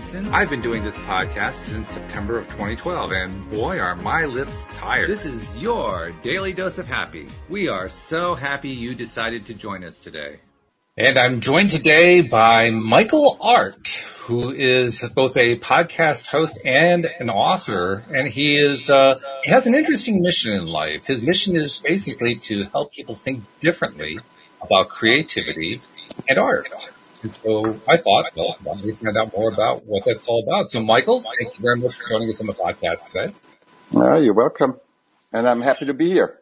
Thiessen. I've been doing this podcast since September of 2012, and boy, are my lips tired. This is your daily dose of happy. We are so happy you decided to join us today. And I'm joined today by Michael Art, who is both a podcast host and an author. And he is, uh, he has an interesting mission in life. His mission is basically to help people think differently about creativity and art. And so I thought, well, why don't we find out more about what that's all about? So Michael, thank you very much for joining us on the podcast today. Uh, you're welcome. And I'm happy to be here.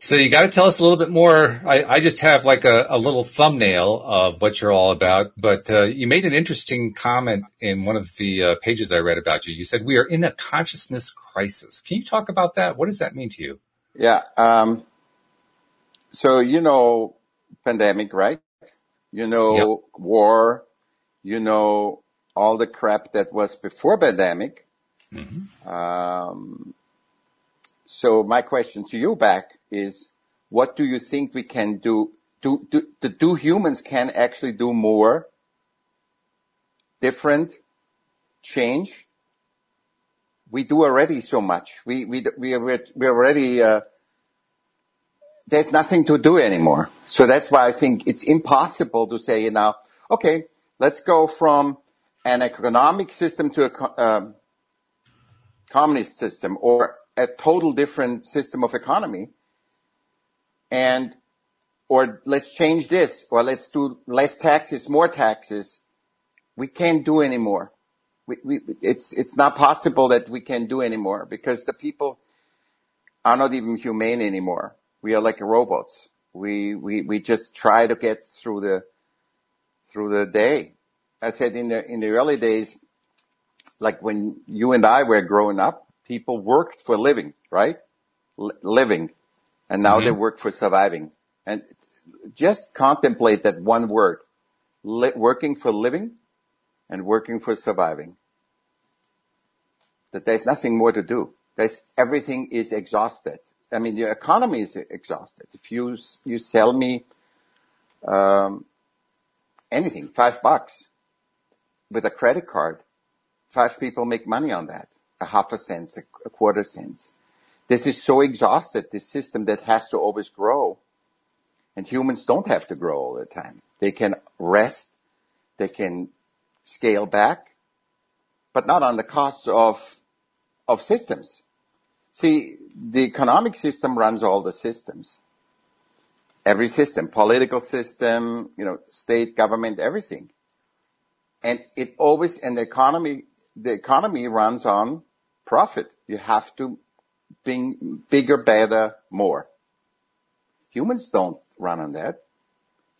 So you got to tell us a little bit more. I, I just have like a, a, little thumbnail of what you're all about, but uh, you made an interesting comment in one of the uh, pages I read about you. You said we are in a consciousness crisis. Can you talk about that? What does that mean to you? Yeah. Um, so you know, pandemic, right? You know, yep. war. You know, all the crap that was before pandemic. Mm-hmm. Um, so my question to you back is what do you think we can do? Do, do, do humans can actually do more different change? We do already so much. We, we, we, we we're already, uh, there's nothing to do anymore. So that's why I think it's impossible to say, you know, okay, let's go from an economic system to a um, communist system or a total different system of economy and or let's change this or let's do less taxes more taxes. We can't do anymore. We, we, it's it's not possible that we can do anymore because the people are not even humane anymore we are like robots we we we just try to get through the through the day i said in the in the early days like when you and i were growing up people worked for living right L- living and now mm-hmm. they work for surviving. And just contemplate that one word, li- working for living and working for surviving. That there's nothing more to do. There's, everything is exhausted. I mean, the economy is exhausted. If you, you sell me, um, anything, five bucks with a credit card, five people make money on that. A half a cent, a, quarter cent. This is so exhausted, this system that has to always grow. And humans don't have to grow all the time. They can rest, they can scale back, but not on the cost of, of systems. See, the economic system runs all the systems. Every system, political system, you know, state, government, everything. And it always, and the economy, the economy runs on profit. You have to being bigger, better, more. Humans don't run on that.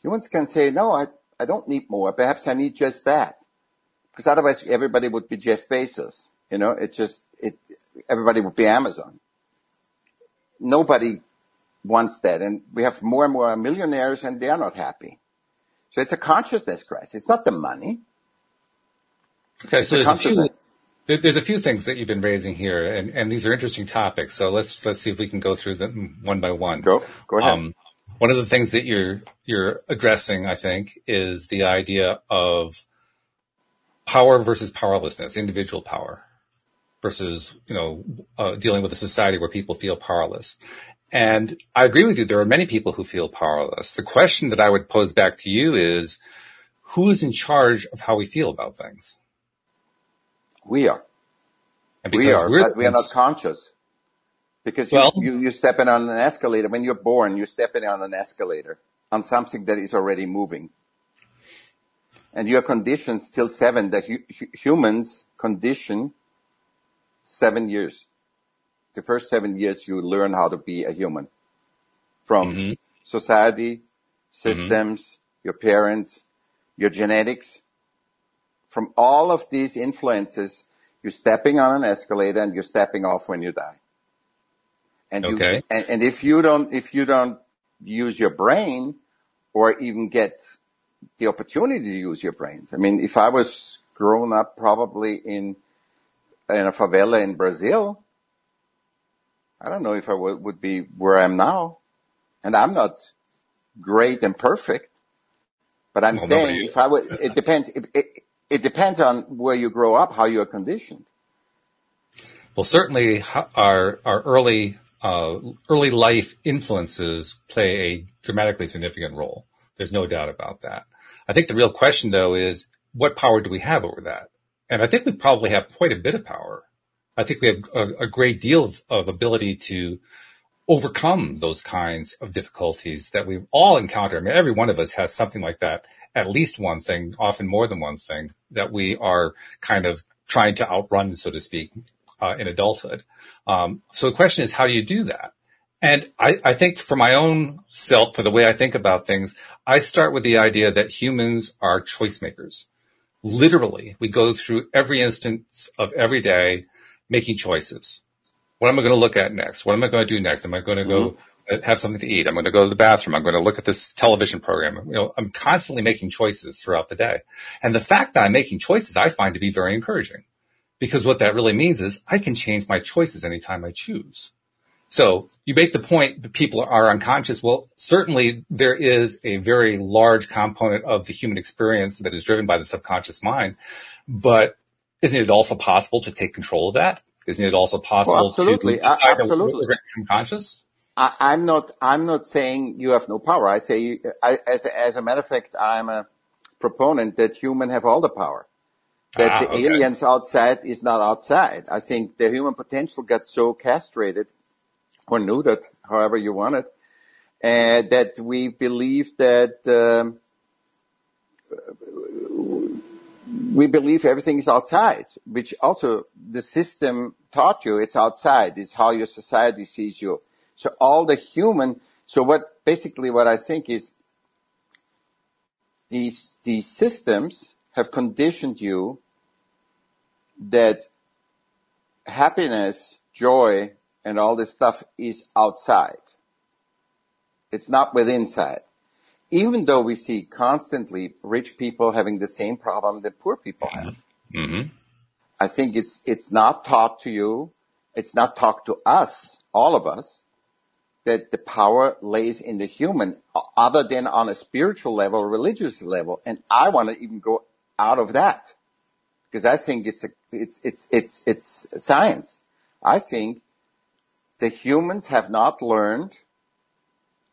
Humans can say, no, I, I don't need more. Perhaps I need just that. Because otherwise everybody would be Jeff Bezos. You know, it just, it, everybody would be Amazon. Nobody wants that. And we have more and more millionaires and they're not happy. So it's a consciousness crisis. It's not the money. Okay. It's so there's a few, there's a few things that you've been raising here, and, and these are interesting topics. So let's let's see if we can go through them one by one. Go go ahead. Um, one of the things that you're you're addressing, I think, is the idea of power versus powerlessness, individual power versus you know uh, dealing with a society where people feel powerless. And I agree with you. There are many people who feel powerless. The question that I would pose back to you is, who is in charge of how we feel about things? We are. We are, but we are not conscious. Because well, you, you, you're stepping on an escalator. When you're born, you're stepping on an escalator on something that is already moving. And your conditioned still seven, the hu- humans condition seven years. The first seven years you learn how to be a human from mm-hmm. society, systems, mm-hmm. your parents, your genetics, from all of these influences, you're stepping on an escalator and you're stepping off when you die. And you, okay. and, and if you don't, if you don't use your brain or even get the opportunity to use your brains. I mean, if I was grown up probably in, in a favela in Brazil, I don't know if I would, would be where I am now. And I'm not great and perfect, But I'm Well, saying if. I would, it depends. It, it, it depends on where you grow up, how you are conditioned. Well, certainly our our early uh, early life influences play a dramatically significant role. There's no doubt about that. I think the real question, though, is what power do we have over that? And I think we probably have quite a bit of power. I think we have a, a great deal of, of ability to overcome those kinds of difficulties that we've all encountered. I mean, every one of us has something like that, at least one thing, often more than one thing that we are kind of trying to outrun, so to speak, uh, in adulthood. Um, so the question is, how do you do that? And I, I think for my own self, for the way I think about things, I start with the idea that humans are choice makers. Literally, we go through every instance of every day making choices. What am I going to look at next? What am I going to do next? Am I going to go uh, have something to eat? I'm going to go to the bathroom. I'm going to look at this television program. You know, I'm constantly making choices throughout the day. And the fact that I'm making choices, I find to be very encouraging because what that really means is I can change my choices anytime I choose. So you make the point that people are unconscious. Well, certainly there is a very large component of the human experience that is driven by the subconscious mind, but isn't it also possible to take control of that? Isn't it also possible Well, absolutely. to decide that Absolutely. we're become conscious? I, I'm not. I'm not saying you have no power. I say, you- I, as a, as a matter of fact, I'm a proponent that humans have all the power. That Ah, the okay. aliens outside is not outside. I think the human potential got so castrated or neutered, however you want it, uh, that we believe that um, we believe everything is outside, which also the system taught you it's outside. It's how your society sees you. So all the human. So what basically what I think is these these systems have conditioned you that happiness, joy, and all this stuff is outside. It's not within inside. Even though we see constantly rich people having the same problem that poor people have. Mm-hmm. I think it's it's not taught to you, it's not taught to us, all of us, that the power lays in the human, other than on a spiritual level, religious level. And I want to even go out of that because I think it's a it's it's it's it's science. I think the humans have not learned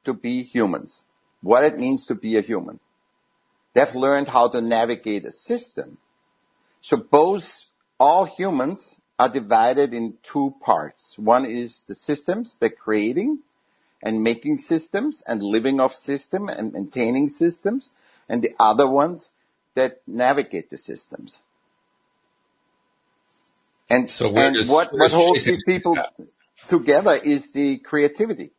to be humans, what it means to be a human. They've learned how to navigate a system. So both, all humans are divided in two parts. One is the systems, they're creating and making systems and living off system and maintaining systems. And the other ones that navigate the systems. And, So and what, what holds these people together is the creativity.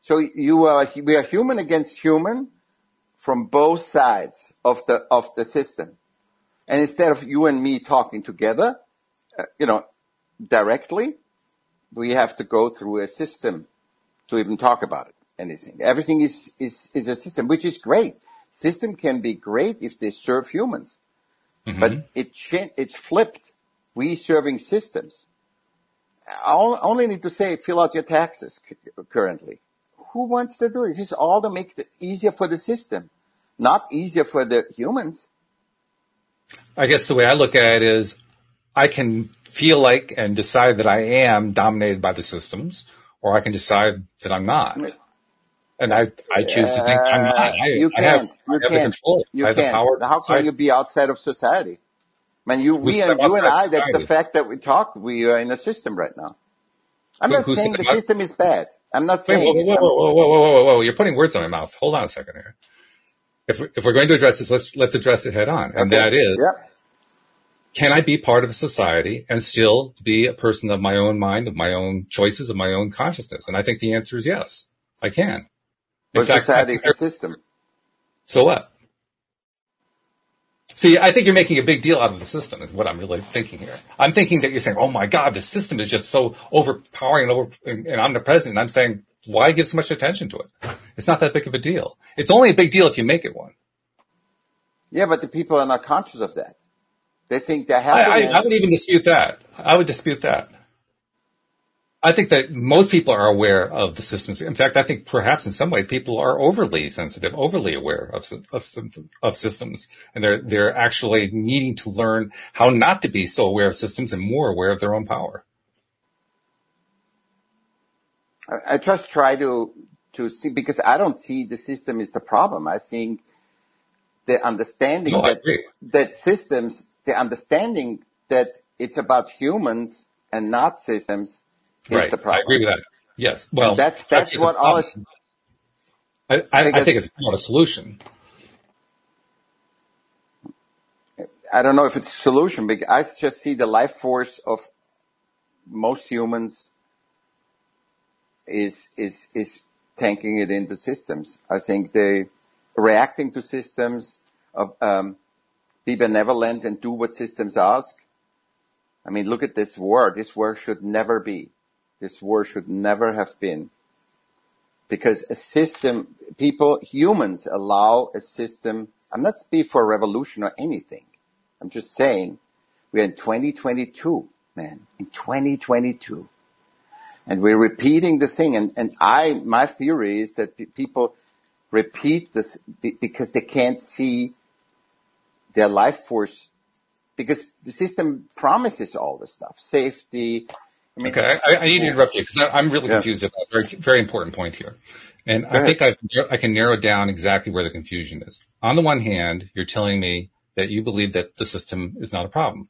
So you are, we are human against human from both sides of the, of the system. And instead of you and me talking together, uh, you know, directly, we have to go through a system to even talk about it, anything. Everything is, is, is a system, which is great. System can be great if they serve humans, Mm-hmm. but it cha- it's flipped. We serving systems. I only need to say fill out your taxes currently. Who wants to do it? This is all to make it easier for the system, not easier for the humans. I guess the way I look at it is I can feel like and decide that I am dominated by the systems, or I can decide that I'm not. And I, I choose to think I'm not. Uh, I, you I have, can't. I You have can't. control. You I have can't. power. How can you be outside of society? Man, you, we and you and I, that the fact that we talk, we are in a system right now. I'm not saying the system is bad. I'm not saying whoa, whoa, whoa, whoa, whoa, whoa, whoa, whoa! You're putting words in my mouth. Hold on a second here. If if we're going to address this, let's let's address it head on, and that is, can I be part of a society and still be a person of my own mind, of my own choices, of my own consciousness? And I think the answer is yes, I can. In But fact, society is a system. So what? See, I think you're making a big deal out of the system is what I'm really thinking here. I'm thinking that you're saying, oh my God, the system is just so overpowering and, over, and, omnipresent. And I'm saying, why give so much attention to it? It's not that big of a deal. It's only a big deal if you make it one. Yeah, but the people are not conscious of that. They think their I, I. I would even dispute that. I would dispute that. I think that most people are aware of the systems. In fact, I think perhaps in some ways people are overly sensitive, overly aware of, of, of systems. And they're, they're actually needing to learn how not to be so aware of systems and more aware of their own power. I, I just try to, to see, because I don't see the system is the problem. I think the understanding No, that, that systems, the understanding that it's about humans and not systems Right. the problem. I agree with that. Yes. Well, that's, that's what all, problem. I, I, I think it's not a solution. I don't know if it's a solution, but I just see the life force of most humans is is is tanking it into systems. I think they reacting to systems of um, be benevolent and do what systems ask. I mean, look at this war. This war should never be. This war should never have been. Because a system, people, humans allow a system. I'm not speaking for revolution or anything. I'm just saying we're in 2022, man, in 2022. And we're repeating the thing. And, and I, my theory is that pe- people repeat this be- because they can't see their life force because the system promises all the stuff, safety. I mean, Okay, I, I need to interrupt you because I'm really Yeah. confused about a very, very important point here. And I ahead. think I've, I can narrow down exactly where the confusion is. On the one hand, you're telling me that you believe that the system is not a problem.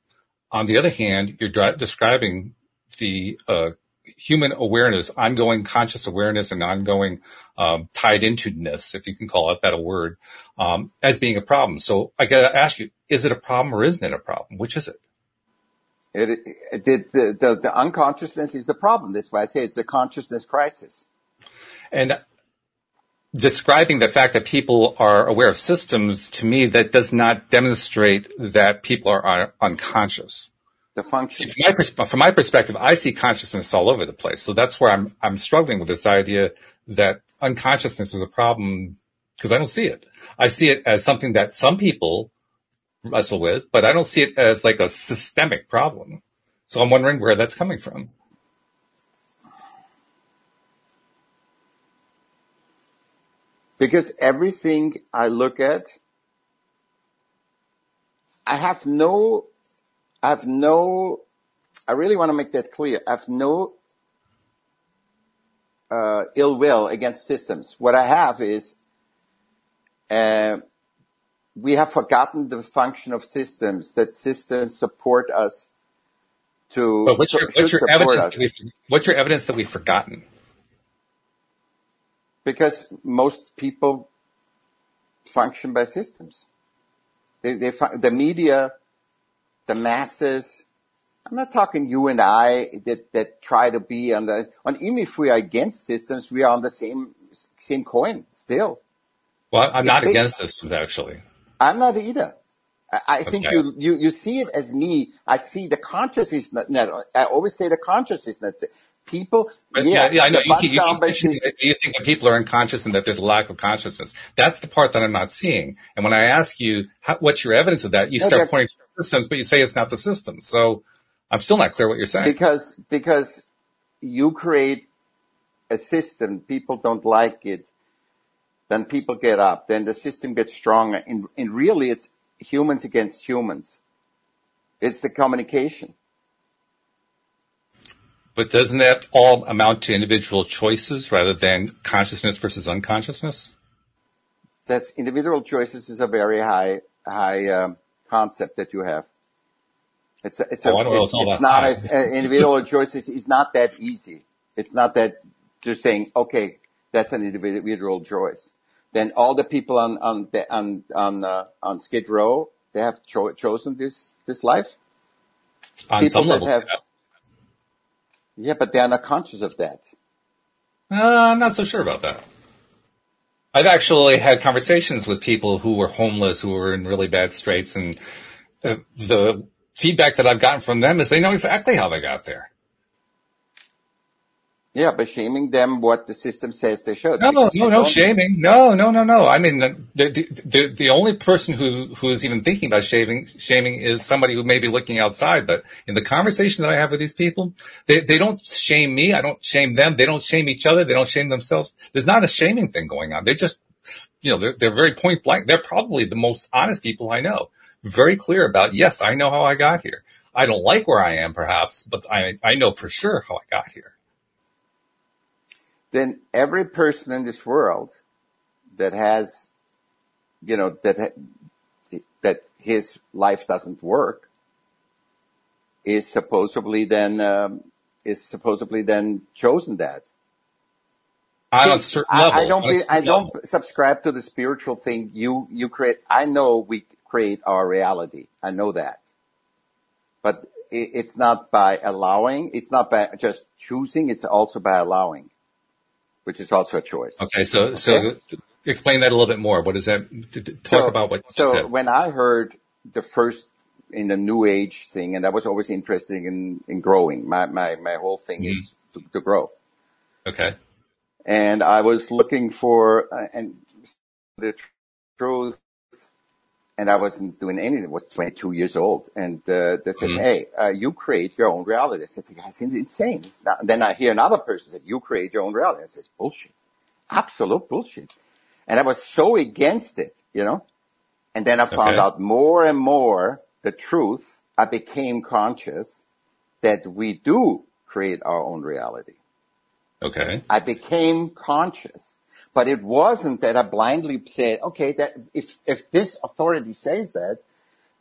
On the other hand, you're dri- describing the uh, human awareness, ongoing conscious awareness and ongoing um, tied into-ness, if you can call it that a word, um, as being a problem. So I got to ask you, is it a problem or isn't it a problem? Which is it? It, it, the, the, the, the unconsciousness is a problem. That's why I say it's a consciousness crisis. And describing the fact that people are aware of systems, to me, that does not demonstrate that people are un- unconscious. The function. From my, pers- from my perspective, I see consciousness all over the place. So that's where I'm, I'm struggling with this idea that unconsciousness is a problem because I don't see it. I see it as something that some people wrestle with, but I don't see it as like a systemic problem. So I'm wondering where that's coming from. Because everything I look at, I have no, I have no, I really want to make that clear. I have no uh, ill will against systems. What I have is, uh, we have forgotten the function of systems, that systems support us to, But what's your, what's your evidence we've, what's your evidence that we've forgotten? Because most people function by systems. They, they, the media, the masses. I'm not talking you and I that, that try to be on the, on, even if we are against systems, we are on the same, same coin still. Well, I'm not They- against systems actually. I'm not either. I, I think Okay. you, you, you see it as me. I see the consciousness. Not, I always say the consciousness. Not people, But yeah, yeah, I know. You, keep- you, button-down keep by mentioning system- that you think that people are unconscious and that there's a lack of consciousness. That's the part that I'm not seeing. And when I ask you how, what's your evidence of that, you No, start pointing to systems, but you say it's not the system. So I'm still not clear what you're saying. because because you create a system people don't like it then people get up then the system gets stronger. And, and really it's humans against humans. It's the communication. But doesn't that all amount to individual choices rather than consciousness versus unconsciousness? that's individual choices is a very high high um, concept that you have. It's a, it's a, Oh, it- it's it's not as uh, individual choices is not that easy. It's not that just saying okay that's an individual choice then all the people on on the, on on uh, on Skid Row they have cho- chosen this this life. On People some that level. have- Yeah, but they are not conscious of that. Uh, I'm not so sure about that. I've actually had conversations with people who were homeless, who were in really bad straits, and uh, the feedback that I've gotten from them is they know exactly how they got there. Yeah, by shaming them what the system says they should. No, no, no shaming. No, no, no, no. I mean, the, the, the, the only person who, who is even thinking about shaving, shaming is somebody who may be looking outside. But in the conversation that I have with these people, they, they don't shame me. I don't shame them. They don't shame each other. They don't shame themselves. There's not a shaming thing going on. They're just, you know, they're, they're very point blank. They're probably the most honest people I know. Very clear about, yes, I know how I got here. I don't like where I am perhaps, but I, I know for sure how I got here. Then every person in this world that has, you know, that that his life doesn't work is supposedly then um, is supposedly then chosen that. On a certain I, level. I don't be, I don't subscribe to the spiritual thing. You you create. I know we create our reality. I know that, but it, it's not by allowing. It's not by just choosing. It's also by allowing, which is also a choice. Okay. So, so explain that a little bit more. What is that? Talk So- about what you so when I heard the first in the new age thing, and I was always interested in, in growing. My, my, my whole thing is to, to grow. Okay. And I was looking for, uh, and the tr- truth, and I wasn't doing anything. I was 22 years old. And, uh, they said, Mhm. Hey, uh, you create your own reality. I said, the guy's insane. Not, then I hear another person say, you create your own reality. I said, bullshit. Absolute bullshit. And I was so against it, you know? And then I found Okay. out more and more the truth. I became conscious that we do create our own reality. Okay. I became conscious, but it wasn't that I blindly said, okay, that if, if this authority says that,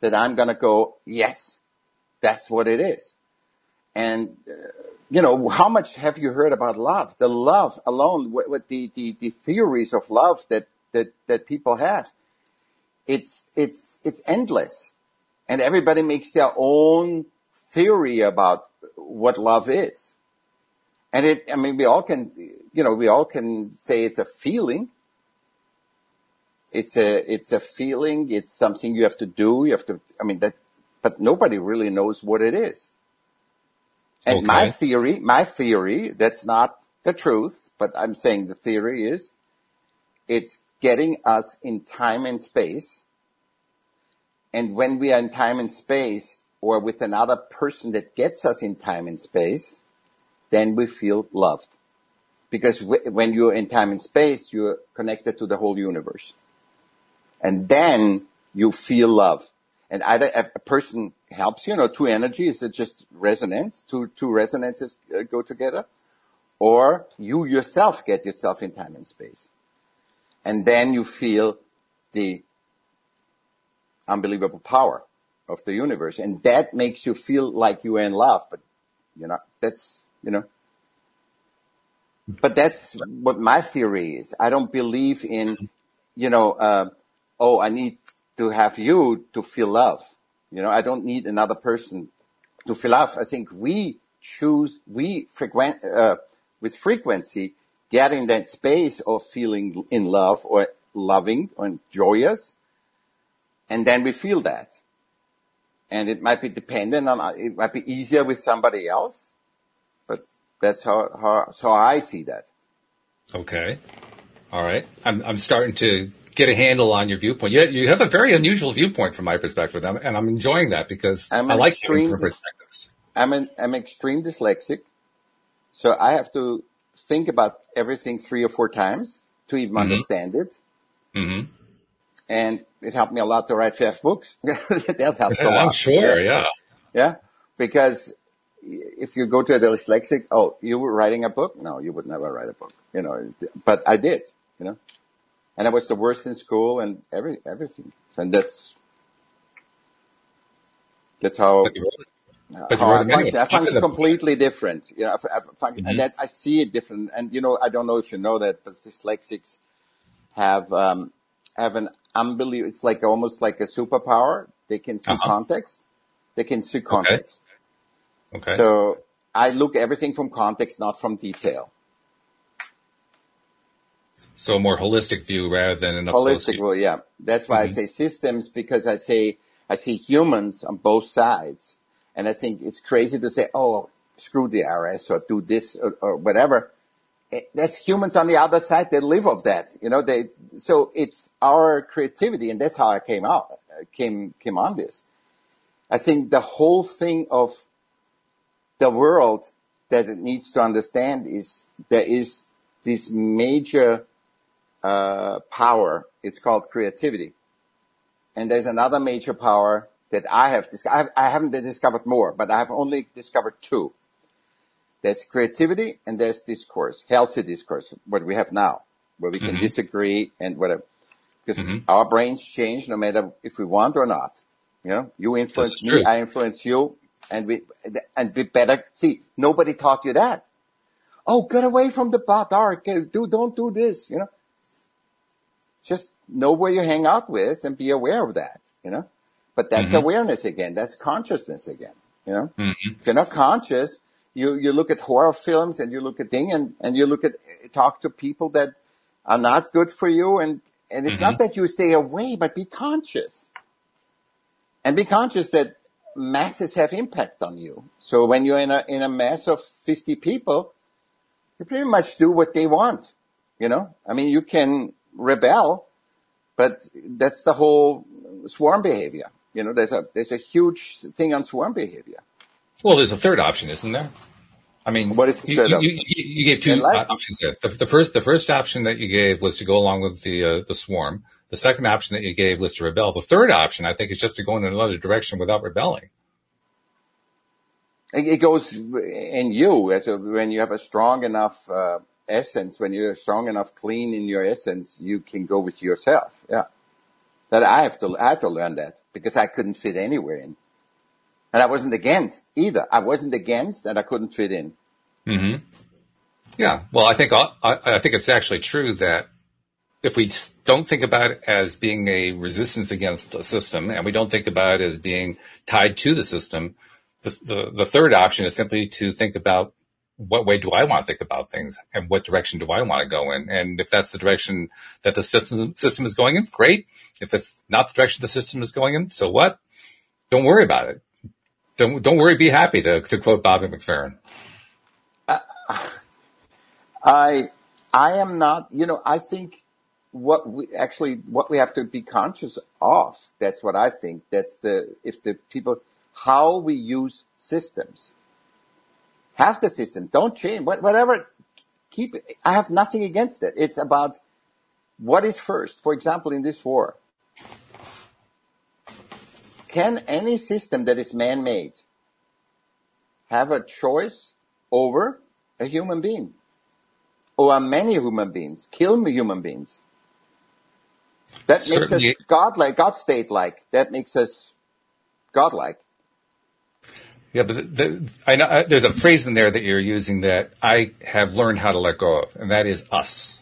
that I'm going to go, yes, that's what it is. And, uh, you know, how much have you heard about love? The love alone, with, with the, the, the theories of love that, that, that people have. It's, it's, it's endless. And everybody makes their own theory about what love is. And it, I mean, we all can, you know, we all can say it's a feeling. It's a, it's a feeling. It's something you have to do. You have to, I mean, that, but nobody really knows what it is. And my theory, my theory, that's not the truth, but I'm saying the theory is it's getting us in time and space. And when we are in time and space or with another person that gets us in time and space, then we feel loved. Because when you're in time and space, you're connected to the whole universe. And then you feel love. And either a, a person helps you, you know, two energies, it's just resonance, two, two resonances uh, go together, or you yourself get yourself in time and space. And then you feel the unbelievable power of the universe. And that makes you feel like you are in love, but you know, that's, you know, but that's what my theory is. I don't believe in, you know, uh, oh, I need to have you to feel love. You know, I don't need another person to feel love. I think we choose, we frequent, uh, with frequency, get in that space of feeling in love or loving or joyous. And then we feel that. And it might be dependent on, it might be easier with somebody else, that's how, how, so I see that. Okay. All right. I'm, I'm starting to get a handle on your viewpoint. You, you have a very unusual viewpoint from my perspective, and I'm, enjoying that because I'm I like hearing different perspectives. I'm an, I'm extreme dyslexic. So I have to think about everything three or four times to even Mhm. understand it. Mm-hmm. And it helped me a lot to write five books. that helped a lot. I'm sure. Yeah. Yeah. Because if you go to a dyslexic, oh, you were writing a book? No, you would never write a book, you know, but I did, you know, and I was the worst in school and every, everything. And that's, that's how, But you wrote it. But you how I function. I function completely different. You know, I, I function, Mhm. and that I see it different. And you know, I don't know if you know that, but dyslexics have um, have an unbelievable. It's like almost like a superpower. They can see Uh-huh. context. They can see context. Okay. So I look everything from context, not from detail. So a more holistic view rather than an Holistic, view. well, yeah. That's why I Mhm. say systems because I say I see humans on both sides, and I think it's crazy to say, oh, screw the IRS or do this or, or whatever. It, there's humans on the other side that live of that, you know, they, so it's our creativity and that's how I came out, came, came on this. I think the whole thing of the world that it needs to understand is there is this major uh, power. It's called creativity, and there's another major power that I have discovered. I haven't discovered more, but I have only discovered two. There's creativity and there's discourse, healthy discourse, what we have now, where we can mm-hmm. disagree and whatever. Because mm-hmm. our brains change no matter if we want or not. You know, you influence me, I influence you, and we, and we better see, nobody taught you that. Oh, get away from the dark. Do, don't do this, you know. Just know where you hang out with and be aware of that, you know. But that's mm-hmm. awareness again. That's consciousness again, you know. Mm-hmm. If you're not conscious, you, you look at horror films and you look at things and, and you look at, talk to people that are not good for you. And, and it's mm-hmm. not that you stay away, but be conscious and be conscious that masses have impact on you. So when you're in a, in a mass of 50 people, you pretty much do what they want. You know, I mean, you can rebel, but that's the whole swarm behavior. You know, there's a, there's a huge thing on swarm behavior. Well, there's a third option, isn't there? I mean, what is the you, you, you, you gave two options there. The, the, first, the first option that you gave was to go along with the uh, the swarm. The second option that you gave was to rebel. The third option, I think, is just to go in another direction without rebelling. It goes in you as a, when you have a strong enough uh, essence, when you're strong enough clean in your essence, you can go with yourself. Yeah, that I have to I had to learn that because I couldn't fit anywhere in. And I wasn't against either. I wasn't against and I couldn't fit in. Mm-hmm. Yeah. Well, I think, I, I think it's actually true that if we don't think about it as being a resistance against a system and we don't think about it as being tied to the system, the, the, the third option is simply to think about what way do I want to think about things and what direction do I want to go in? And if that's the direction that the system, system is going in, great. If it's not the direction the system is going in, so what? Don't worry about it don't don't worry, be happy. To to quote Bobby McFerrin. I I am not. You know, I think what we actually what we have to be conscious of. That's what I think. That's the if the people how we use systems. Have the system. Don't change. Whatever. Keep. It. I have nothing against it. It's about what is first. For example, in this war, can any system that is man-made have a choice over a human being or many human beings, kill human beings? That makes Certainly. us godlike, God state-like. That makes us godlike. Yeah, but the, the, I know uh, there's a phrase in there that you're using that I have learned how to let go of, and that is us.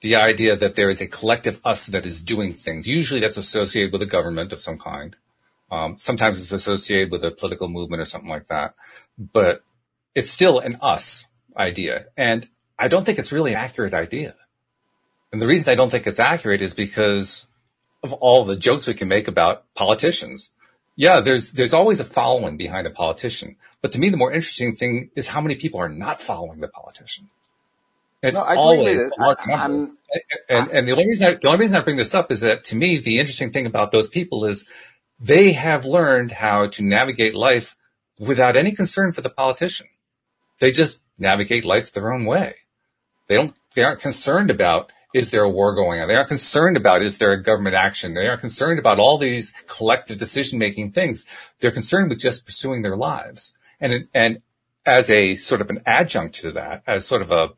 The idea that there is a collective us that is doing things. Usually that's associated with a government of some kind. Um, sometimes it's associated with a political movement or something like that, but it's still an us idea. And I don't think it's really an accurate idea. And the reason I don't think it's accurate is because of all the jokes we can make about politicians. Yeah, there's, there's always a following behind a politician. But to me, the more interesting thing is how many people are not following the politician. It's no, always a large number. And, and, and, the only reason I, the only reason I bring this up is that to me, the interesting thing about those people is they have learned how to navigate life without any concern for the politician. They just navigate life their own way. They don't, they aren't concerned about is there a war going on? They aren't concerned about is there a government action? They aren't concerned about all these collective decision making things. They're concerned with just pursuing their lives. And, and as a sort of an adjunct to that, as sort of a,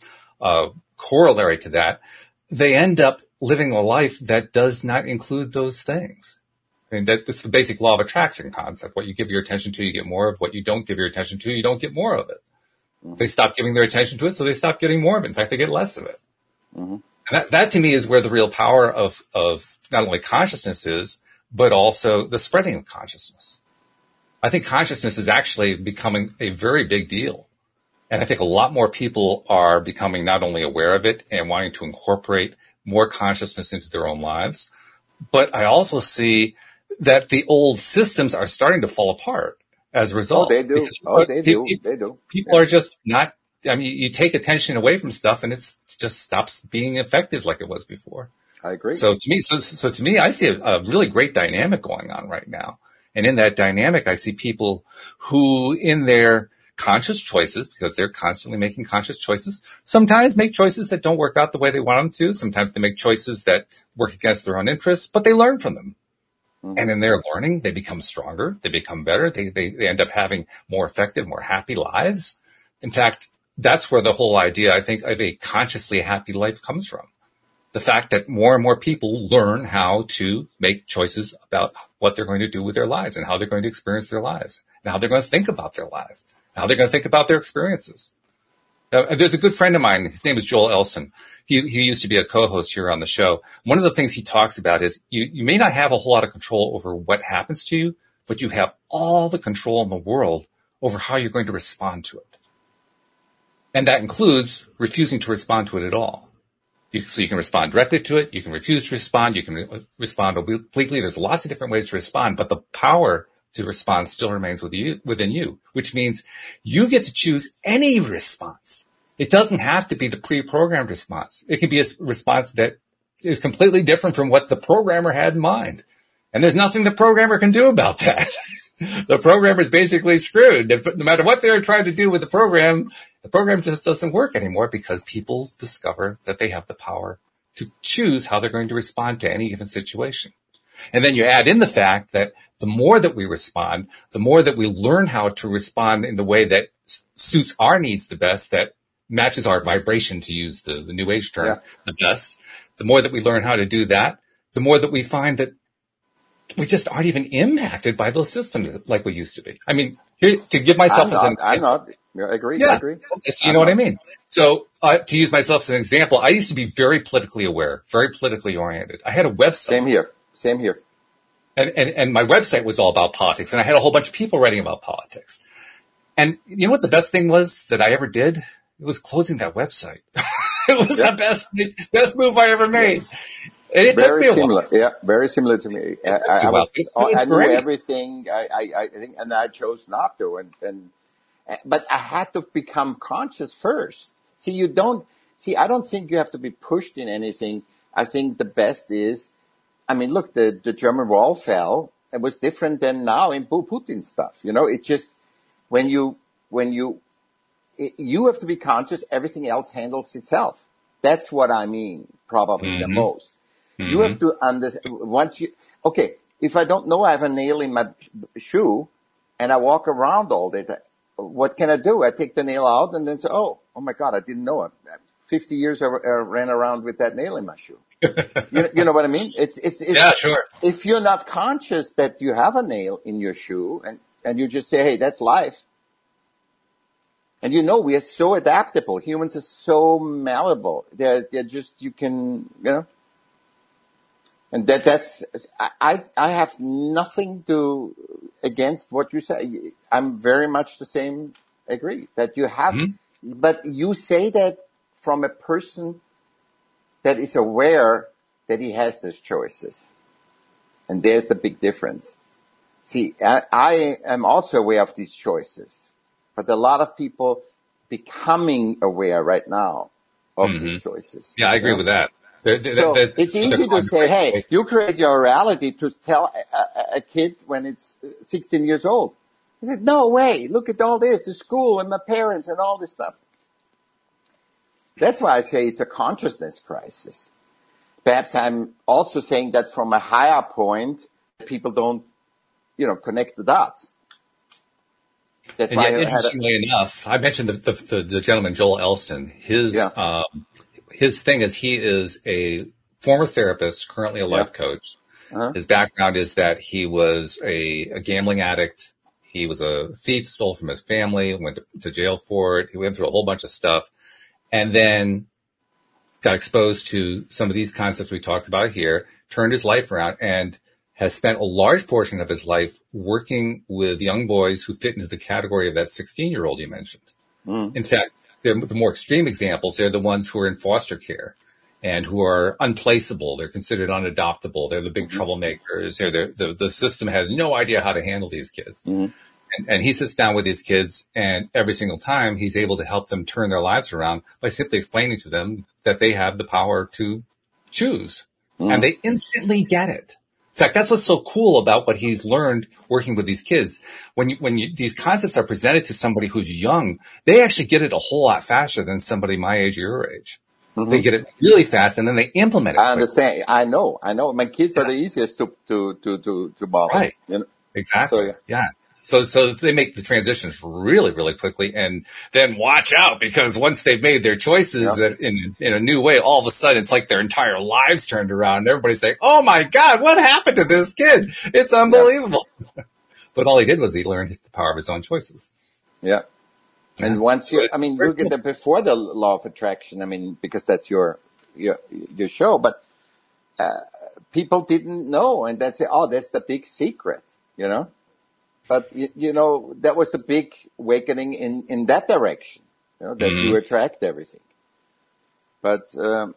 a corollary to that, they end up living a life that does not include those things. I mean, that, that's the basic law of attraction concept. What you give your attention to, you get more of. What you don't give your attention to, you don't get more of it. Mm-hmm. They stop giving their attention to it, so they stop getting more of it. In fact, they get less of it. Mm-hmm. And that, that to me is where the real power of, of not only consciousness is, but also the spreading of consciousness. I think consciousness is actually becoming a very big deal. And I think a lot more people are becoming not only aware of it and wanting to incorporate more consciousness into their own lives, but I also see that the old systems are starting to fall apart. As a result. Oh, they do. Oh, they do. people, They do. people are just not, I mean, you take attention away from stuff and it just stops being effective like it was before. I agree. So to me, so, so to me, I see a, a really great dynamic going on right now. And in that dynamic, I see people who in their conscious choices, because they're constantly making conscious choices, sometimes make choices that don't work out the way they want them to. Sometimes they make choices that work against their own interests, but they learn from them. Mhm. And in their learning, they become stronger. They become better. They, they, they end up having more effective, more happy lives. In fact, that's where the whole idea, I think, of a consciously happy life comes from the fact that more and more people learn how to make choices about what they're going to do with their lives and how they're going to experience their lives and how they're going to think about their lives, and how they're going to think about their experiences. Uh, there's a good friend of mine. His name is Joel Elson. He, he used to be a co-host here on the show. One of the things he talks about is you, you may not have a whole lot of control over what happens to you, but you have all the control in the world over how you're going to respond to it. And that includes refusing to respond to it at all. You, so you can respond directly to it. You can refuse to respond. You can re- respond obliquely. There's lots of different ways to respond, but the power to respond still remains with you, within you, which means you get to choose any response. It doesn't have to be the pre-programmed response. It can be a response that is completely different from what the programmer had in mind. And there's nothing the programmer can do about that. the programmer is basically screwed. No matter what they're trying to do with the program, the program just doesn't work anymore because people discover that they have the power to choose how they're going to respond to any given situation. And then you add in the fact that the more that we respond, the more that we learn how to respond in the way that s- suits our needs the best, that matches our vibration, to use the, the new age term, Yeah. the best, the more that we learn how to do that, the more that we find that we just aren't even impacted by those systems like we used to be. I mean, here, to give myself I'm as an not. I'm not. I agree. I yeah, agree. so you know what I mean. So uh, to use myself as an example, I used to be very politically aware, very politically oriented. I had a website, Same here. Same here. And, and and my website was all about politics, and I had a whole bunch of people writing about politics. And you know what the best thing was that I ever did? It was closing that website. it was the best best move I ever made. And it took me Very similar. Yeah, very similar to me. I, I, I was. I knew everything. I, I, I think, and I chose not to. And, and, eh, but I had to become conscious first. See, you don't. See, I don't think you have to be pushed in anything. I think the best is. I mean, look, the the German wall fell. It was different than now in Pu- Putin stuff. You know, it just when you when you it, you have to be conscious. Everything else handles itself. That's what I mean, probably the Mhm. most. You have to understand once you, okay, if I don't know I have a nail in my shoe and I walk around all day, what can I do? I take the nail out and then say, oh, oh my God, I didn't know it. 50 years I, I ran around with that nail in my shoe. You, you know what I mean? It's, it's, it's, Yeah, sure. if you're not conscious that you have a nail in your shoe and, and you just say, hey, that's life. And you know, we are so adaptable. Humans are so malleable. They're, they're just, you can, you know, and that, that's, I, I have nothing to, against what you say. I'm very much the same, agree that you have, Mhm. but you say that from a person that is aware that he has those choices. And there's the big difference. See, I, I am also aware of these choices, but a lot of people becoming aware right now of these mm-hmm. choices. Yeah, I agree know? with that. They're- they're- So they're- it's easy to say, hey, you create your reality to tell a, a, a kid when it's 16 years old. I said, no way. Look at all this, the school and my parents and all this stuff. That's why I say it's a consciousness crisis. Perhaps I'm also saying that from a higher point, people don't, you know, connect the dots. That's And why yet, I had a, interestingly enough, I mentioned the, the, the, the gentleman Joel Elston. His Yeah. um, his thing is he is a former therapist, currently a life coach. Uh-huh. His background is that he was a, a gambling addict. He was a thief, stole from his family, went to, to jail for it. He went through a whole bunch of stuff, and then got exposed to some of these concepts we talked about here. Turned his life around and has spent a large portion of his life working with young boys who fit into the category of that 16 year old you mentioned. Mm. In fact, they're the more extreme examples. They're the ones who are in foster care and who are unplaceable. They're considered unadoptable. They're the big troublemakers. They're, the, the, the system has no idea how to handle these kids. Mhm. And, and he sits down with these kids and every single time he's able to help them turn their lives around by simply explaining to them that they have the power to choose Mm. and they instantly get it. In fact, that's what's so cool about what he's learned working with these kids. When you, when you, these concepts are presented to somebody who's young, they actually get it a whole lot faster than somebody my age or your age. They get it really fast and then they implement it. Mm-hmm. I quickly. understand. I know. I know. My kids are the easiest to to to to to model. Right. You know? Exactly. So, yeah. yeah. So, so they make the transitions really, really quickly and then watch out because once they've made their choices Yeah. in, in a new way, all of a sudden it's like their entire lives turned around and everybody's saying, Oh my God, what happened to this kid? It's unbelievable. but all he did was he learned the power of his own choices. Yeah. And once you, I mean, look at the before the law of attraction. I mean, because that's your your your show, but uh, people didn't know, and that's it. Oh, that's the big secret, you know. But you, you know, that was the big awakening in in that direction, you know, that you attract everything. But um,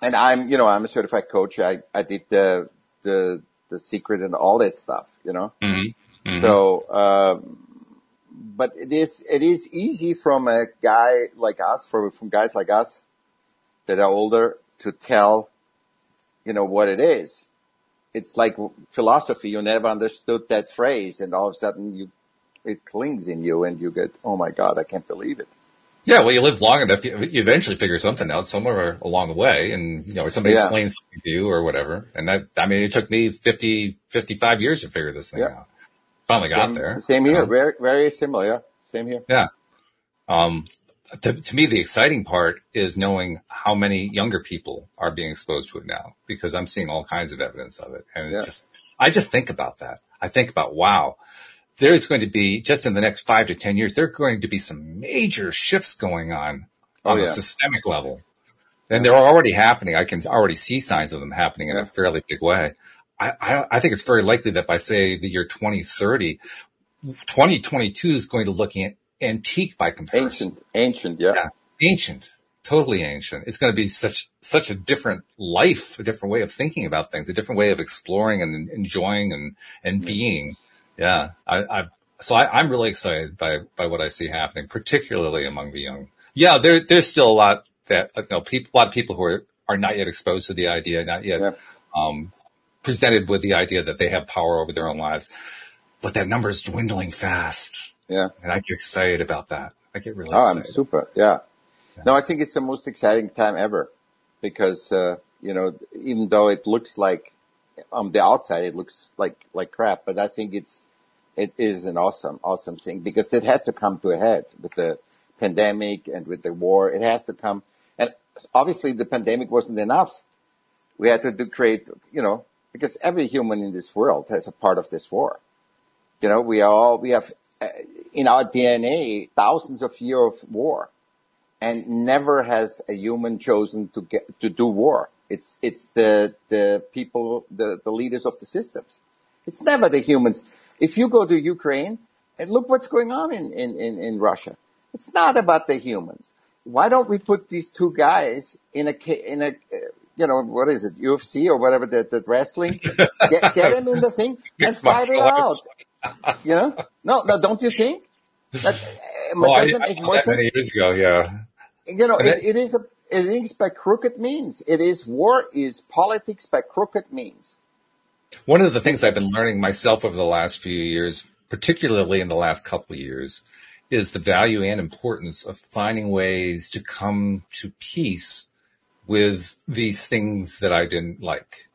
and I'm, you know, I'm a certified coach. I I did the the the secret and all that stuff, you know. Mm-hmm. So, um, but it is it is easy from a guy like us, from from guys like us that are older, to tell, you know, what it is. It's like philosophy. You never understood that phrase, and all of a sudden you it clings in you, and you get, oh my god, I can't believe it. Yeah, well, you live long enough, you, eventually figure something out somewhere along the way and, you know, somebody Yeah. explains something to you or whatever. And that, I mean, it took me 50, 55 years to figure this thing Yeah. out. Finally got there. same here, Um, very very similar. Yeah, same here. Yeah. Um, to, to me, the exciting part is knowing how many younger people are being exposed to it now because I'm seeing all kinds of evidence of it. And it's Yeah. just, I just think about that. I think about, wow, there's going to be just in the next five to 10 years, there are going to be some major shifts going on oh, on Oh, a systemic level. And they're already happening. I can already see signs of them happening in Yeah. a fairly big way. I, I, I think it's very likely that by say the year 2030, 2022 is going to look an- antique by comparison Ancient, ancient. Yeah, yeah, ancient, totally ancient. It's going to be such such a different life, a different way of thinking about things, a different way of exploring and enjoying and and being. Yeah, I, I so I, I'm really excited by by what I see happening, particularly among the young. Yeah, there there's still a lot that you know people, a lot of people who are are not yet exposed to the idea, not yet Yeah. um, presented with the idea that they have power over their own lives. But that number is dwindling fast, yeah. and I get excited about that. I get really Oh, I'm excited. super. Yeah. No, I think it's the most exciting time ever because, uh, you know, even though it looks like on the outside, it looks like, like crap, but I think it's, it is an awesome, awesome thing because it had to come to a head with the pandemic and with the war. It has to come. And obviously the pandemic wasn't enough. We had to do create, you know, because every human in this world has a part of this war. You know, we all, we have uh, in our DNA thousands of years of war and never has a human chosen to get, to do war. It's, it's the, the people, the, the leaders of the systems. It's never the humans. If you go to Ukraine and look what's going on in, in, in, in Russia, it's not about the humans. Why don't we put these two guys in a, in a, uh, you know, what is it, UFC or whatever, that, that wrestling? Get, get them in the thing and fight it out. You know? No, no, don't you think? That, uh, Well, I, doesn't I make saw more that sense? many years ago, yeah. you know, it, it- it is a, it is by crooked means. It is war is politics by crooked means. One of the things I've been learning myself over the last few years, particularly in the last couple of years, is the value and importance of finding ways to come to peace with these things that I didn't like.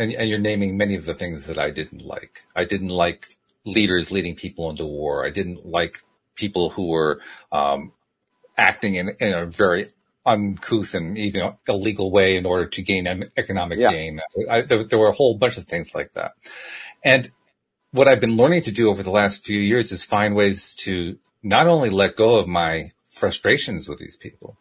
And, and you're naming many of the things that I didn't like. I didn't like leaders leading people into war. I didn't like people who were um, acting in, in a very uncouth and even illegal way in order to gain em- economic Yeah. gain. I, there, there were a whole bunch of things like that. And what I've been learning to do over the last few years is find ways to not only let go of my frustrations with these people,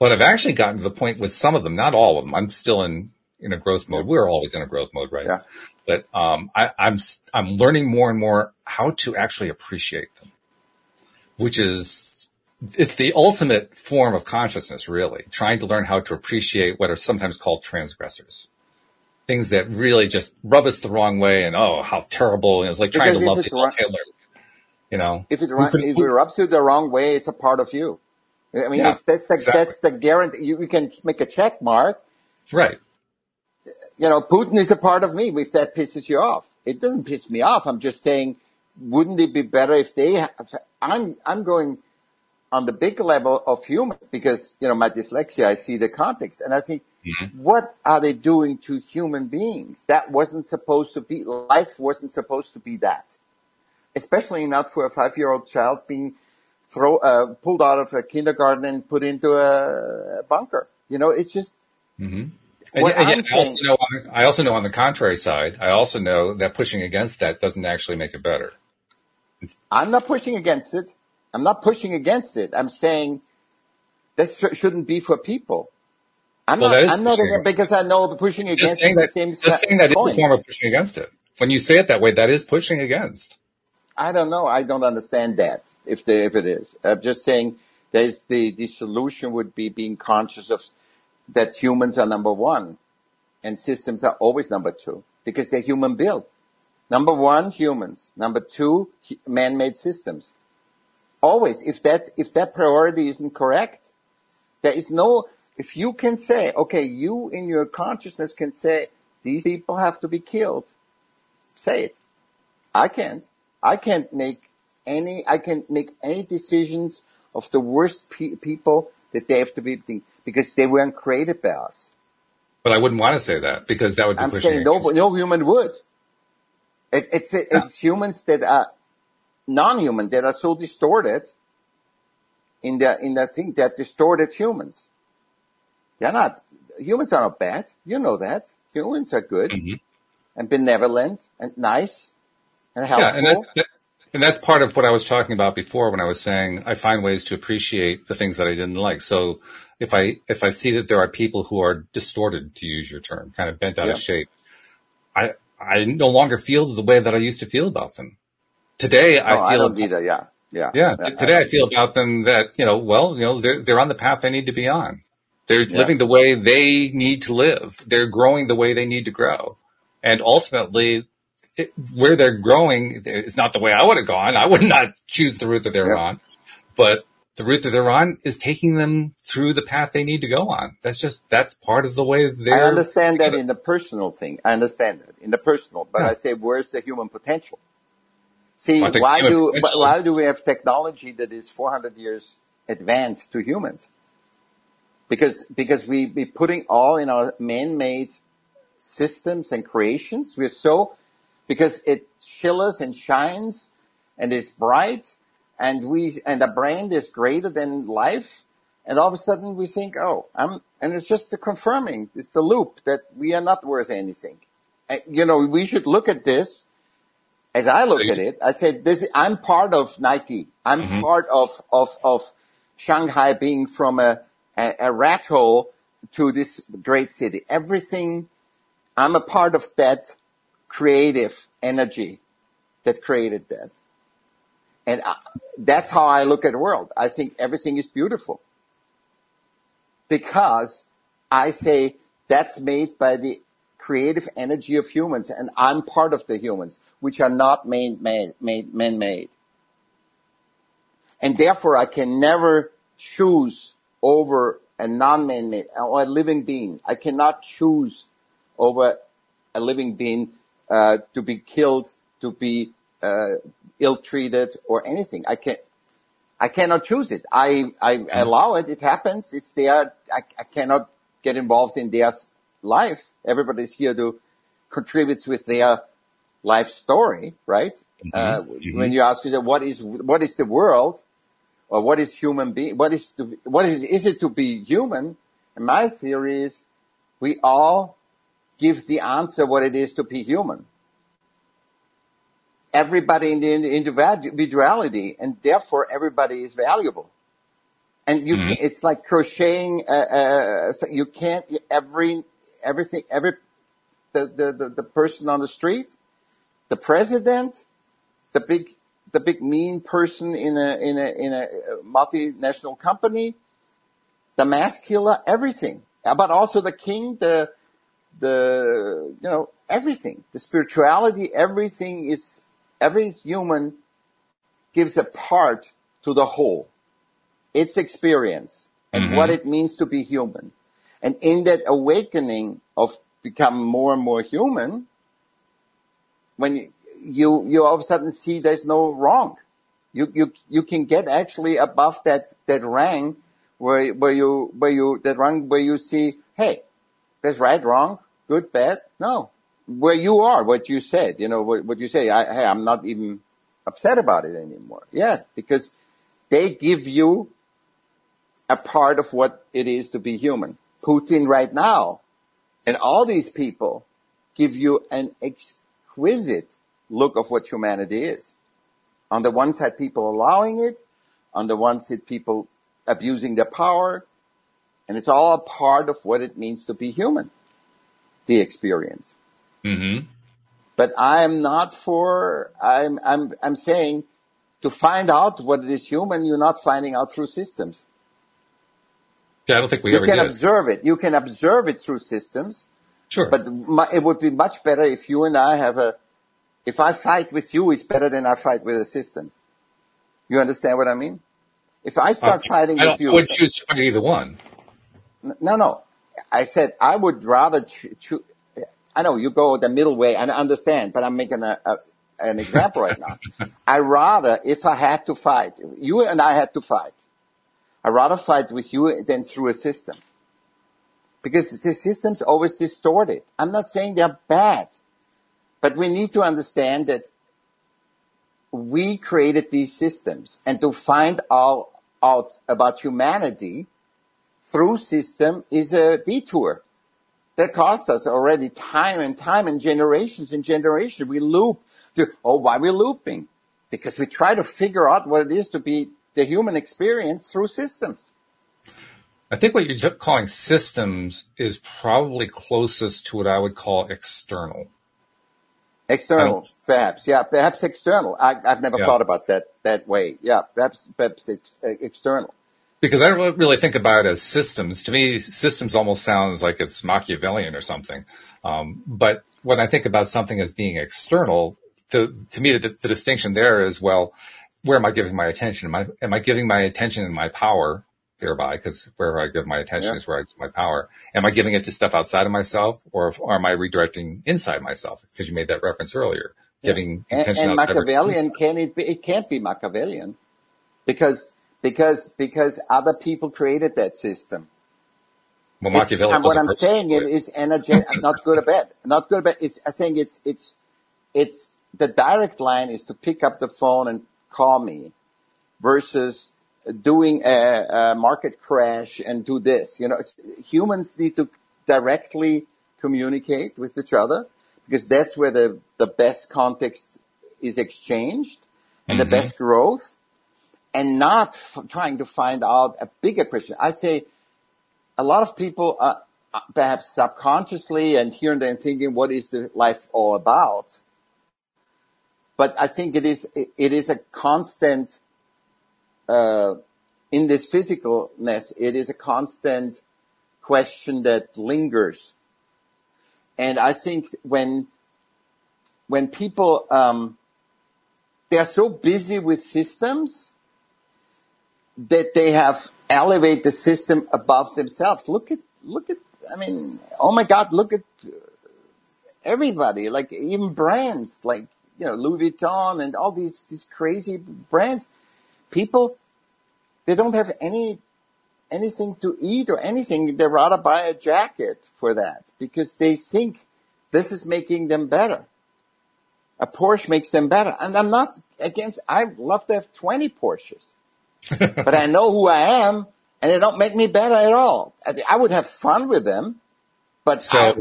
but I've actually gotten to the point with some of them, not all of them. I'm still in, in a growth mode. We're always in a growth mode, right? Yeah. But, um, I, I'm, I'm learning more and more how to actually appreciate them, which is, it's the ultimate form of consciousness, really, trying to learn how to appreciate what are sometimes called transgressors. things that really just rub us the wrong way and oh, how terrible. And it's like trying Because to love right- Hitler. You know, If it, Who ru- could- if it rubs you the wrong way, it's a part of you. I mean, Yeah, it's, that's the, exactly. that's the guarantee. You, you can make a check mark. right. You know, Putin is a part of me if that pisses you off. It doesn't piss me off. I'm just saying, wouldn't it be better if they have, I'm, I'm going on the big level of humans because, you know, my dyslexia, I see the context and I think, what are they doing to human beings? That wasn't supposed to be, life wasn't supposed to be that. Especially not for a five year old child being throw, uh, pulled out of a kindergarten and put into a bunker. You know, it's just, And, and yet I also know, on, I also know on the contrary side, I also know that pushing against that doesn't actually make it better. I'm not pushing against it. I'm not pushing against it. I'm saying this sh- shouldn't be for people. I'm Well, not, I'm not against, because I know pushing Just against saying is the that, same just saying that is a form of pushing against it. When you say it that way, that is pushing against. I don't know. I don't understand that if the, if it is. I'm just saying there's the, the solution would be being conscious of that humans are number one and systems are always number two because they're human built. Number one, humans. Number two, man-made systems. Always. If that, if that priority isn't correct, there is no, if you can say, okay, you in your consciousness can say, these people have to be killed, say it. I can't. I can't make any, I can make any decisions of the worst pe- people that they have to be, because they weren't created by us. But I wouldn't want to say that because that would be I'm pushing saying no, no human would. It, it's, it's humans that are non-human, that are so distorted in the, in that thing, that distorted humans. They're not, humans are not bad. You know that. Humans are good Mhm. and benevolent and nice and helpful. Yeah, and that's, that, and that's part of what I was talking about before when I was saying I find ways to appreciate the things that I didn't like. So if I, if I see that there are people who are distorted, to use your term, kind of bent out Yeah. of shape, I, I no longer feel the way that I used to feel about them. Today I oh, feel I don't either. Yeah. Yeah. Yeah, t- today I feel about them that, you know, well, you know, they're, they're on the path they need to be on. They're Yeah. living the way they need to live. They're growing the way they need to grow. And ultimately, it, where they're growing is not the way I would have gone. I would not choose the route that they're Yeah. on, but the route that they're on is taking them through the path they need to go on. That's just, that's part of the way they're, I understand that in the personal thing. I understand that in the personal, but Yeah. I say, where's the human potential? See, think why do potential- why do we have technology that is 400 years advanced to humans? Because because we be putting all in our man-made systems and creations. We're so because it chills and shines and is bright, and we and the brain is greater than life. And all of a sudden we think, oh, I'm, and it's just the confirming, it's the loop that we are not worth anything. And, you know, we should look at this as I look at it. I said, this, I'm part of Nike. I'm Mm-hmm. part of, of, of Shanghai being from a, a, a rat hole to this great city. Everything, I'm a part of that creative energy that created that. And I, that's how I look at the world. I think everything is beautiful because I say that's made by the creative energy of humans and I'm part of the humans, which are not man made, man made. And therefore I can never choose over a non-man made or a living being. I cannot choose over a living being, uh, to be killed, to be, uh, ill-treated or anything. I can, I cannot choose it. I, I allow it. It happens. It's there. I, I cannot get involved in their life. Everybody's here to contribute with their life story, right? Uh, mhm. when you ask yourself, what is, what is the world or what is human being? What is to, what is, is it to be human? And my theory is we all give the answer what it is to be human everybody in the individuality and therefore everybody is valuable. And you, Mhm. can, it's like crocheting, uh, uh, so you can't, every, everything, every, the, the, the, the person on the street, the president, the big, the big mean person in a, in a, in a multinational company, the mass killer, everything. But also the king, the, the, you know, everything, the spirituality, everything is, every human gives a part to the whole, its experience and Mhm. what it means to be human. And in that awakening of become more and more human, when you, you, you all of a sudden see there's no wrong. You, you, you can get actually above that, that rank where, where you, where you, that rank where you see, hey, there's right, wrong, good, bad. No, where you are, what you said, you know, what, what you say, I, hey, I'm not even upset about it anymore. Yeah, because they give you a part of what it is to be human. Putin right now and all these people give you an exquisite look of what humanity is. On the one side, people allowing it. On the one side, people abusing their power. And it's all a part of what it means to be human. The experience. Mm-hmm. But I'm not for, I'm, I'm, I'm saying to find out what it is human, you're not finding out through systems. Yeah, I don't think we You ever can did. observe it. You can observe it through systems, Sure. but mu- it would be much better if you and I have a, if I fight with you, it's better than I fight with a system. You understand what I mean? If I start fighting Uh, I with you, I would choose to fight either one. no, no. I said I would rather cho- cho- I know you go the middle way, and I understand, but I'm making a, a an example right now. I rather, if I had to fight, you and I had to fight, I rather fight with you than through a system. Because the system's always distorted. I'm not saying they're bad, but we need to understand that we created these systems and to find out, out about humanity through system is a detour that cost us already time and time and generations and generations. We loop. To, oh, why we looping? Because we try to figure out what it is to be the human experience through systems. I think what you're calling systems is probably closest to what I would call external. External, Um, perhaps. Yeah, perhaps external. I, I've never Yeah. thought about that that way. Yeah, perhaps perhaps ex, uh, external. Because I don't really think about it as systems. To me, systems almost sounds like it's Machiavellian or something. Um, but when I think about something as being external, the, to me, the, the distinction there is, well, where am I giving my attention? Am I, am I giving my attention and my power thereby? Because where I give my attention Yeah. is where I give my power. Am I giving it to stuff outside of myself or, if, or am I redirecting inside myself? Because you made that reference earlier. Giving And, attention and outside Machiavellian can it be? It can't be Machiavellian because because because other people created that system. Well, Machiavelli and what I'm saying it is energetic, not good or bad, not good or bad. It's, I'm saying it's, it's, it's, the direct line is to pick up the phone and call me versus doing a, a market crash and do this. You know, humans need to directly communicate with each other because that's where the, the best context is exchanged and the Mhm. best growth and not trying to find out a bigger question. I say, a lot of people are uh, perhaps subconsciously and here and there thinking, what is the life all about? But I think it is, it is a constant, uh, in this physicalness, it is a constant question that lingers. And I think when, when people, um, they are so busy with systems that they have elevate the system above themselves. Look at, look at, I mean, oh my God, look at everybody, like even brands, like, you know, Louis Vuitton and all these, these crazy brands. People, they don't have any, anything to eat or anything. They rather buy a jacket for that because they think this is making them better. A Porsche makes them better. And I'm not against, I love to have 20 Porsches but I know who I am and they don't make me better at all. I, would have fun with them, but So, I,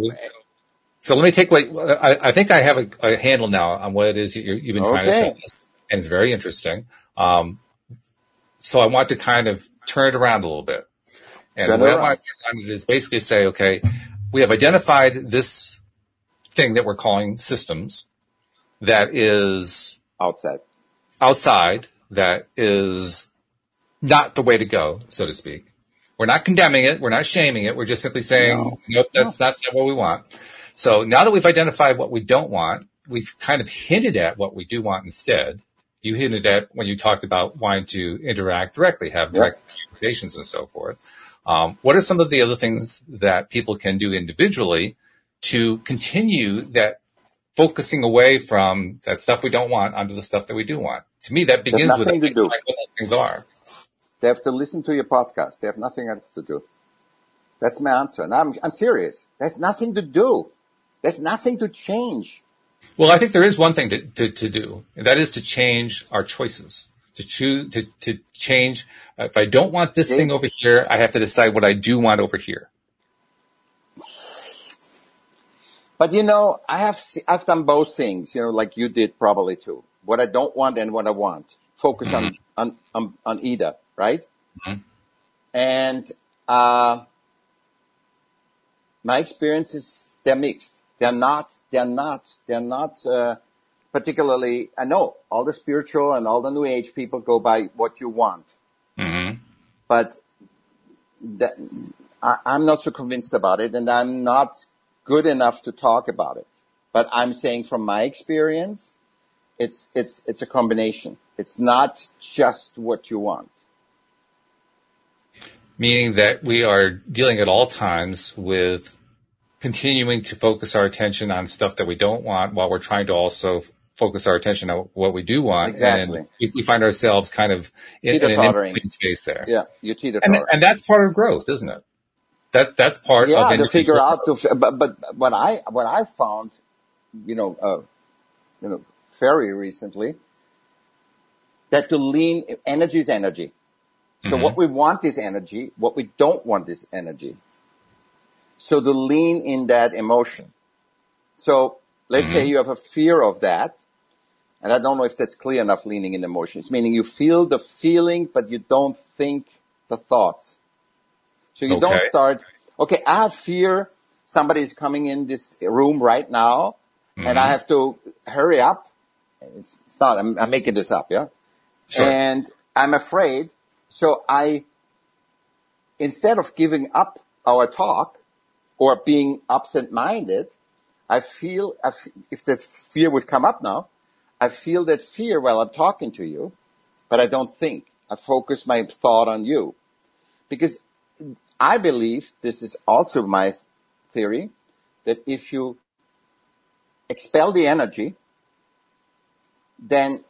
so let me take what I, I think I have a, a handle now on what it is you you've been trying to tell us, and it's very interesting. Um, so I want to kind of turn it around a little bit, and Turn the it way I want to turn it is basically say, okay, we have identified this thing that we're calling systems that is outside. outside, that is not the way to go, so to speak. We're not condemning it. We're not shaming it. We're just simply saying, No. nope, that's not what we want. So now that we've identified what we don't want, we've kind of hinted at what we do want instead. You hinted at when you talked about wanting to interact directly, have direct conversations and so forth. Um, what are some of the other things that people can do individually to continue that focusing away from that stuff we don't want onto the stuff that we do want? To me, that begins with to do. what those things are. They have to listen to your podcast. They have nothing else to do. That's my answer. And I'm, I'm serious. There's nothing to do. There's nothing to change. Well, I think there is one thing to, to, to do, and that is to change our choices. To choose, to, to change. Uh, if I don't want this thing over here, I have to decide what I do want over here. But you know, I have, I've done both things, you know, like you did probably too. What I don't want and what I want. Focus on, mm-hmm. on, on, on either, right? Mhm. And, uh, my experiences, they're mixed. They're not, they're not, they're not, uh, particularly, I know all the spiritual and all the new age people go by what you want, hmm but that, I, I'm not so convinced about it and I'm not good enough to talk about it. But I'm saying from my experience, it's, it's, it's a combination. It's not just what you want. Meaning that we are dealing at all times with continuing to focus our attention on stuff that we don't want while we're trying to also f- focus our attention on what we do want. Exactly. And we, we find ourselves kind of in, in an in-between space there. Yeah, you teeter And, and that's part of growth, isn't it? That, that's part of Yeah, to individual figure out, to, but, but what I, what I found, you know, uh, you know, very recently, that to lean, energy is energy. So Mhm. what we want is energy. What we don't want is energy. So to lean in that emotion. So let's say you have a fear of that. And I don't know if that's clear enough leaning in emotions, meaning you feel the feeling, but you don't think the thoughts. So you don't start, okay, I have fear somebody is coming in this room right now and I have to hurry up. It's, it's not, I'm, I'm making this up, yeah? Sure. And I'm afraid. So I, instead of giving up our talk or being absent minded, I feel, I f- if that fear would come up now, I feel that fear while I'm talking to you, but I don't think. I focus my thought on you. Because I believe, this is also my theory, that if you expel the energy, then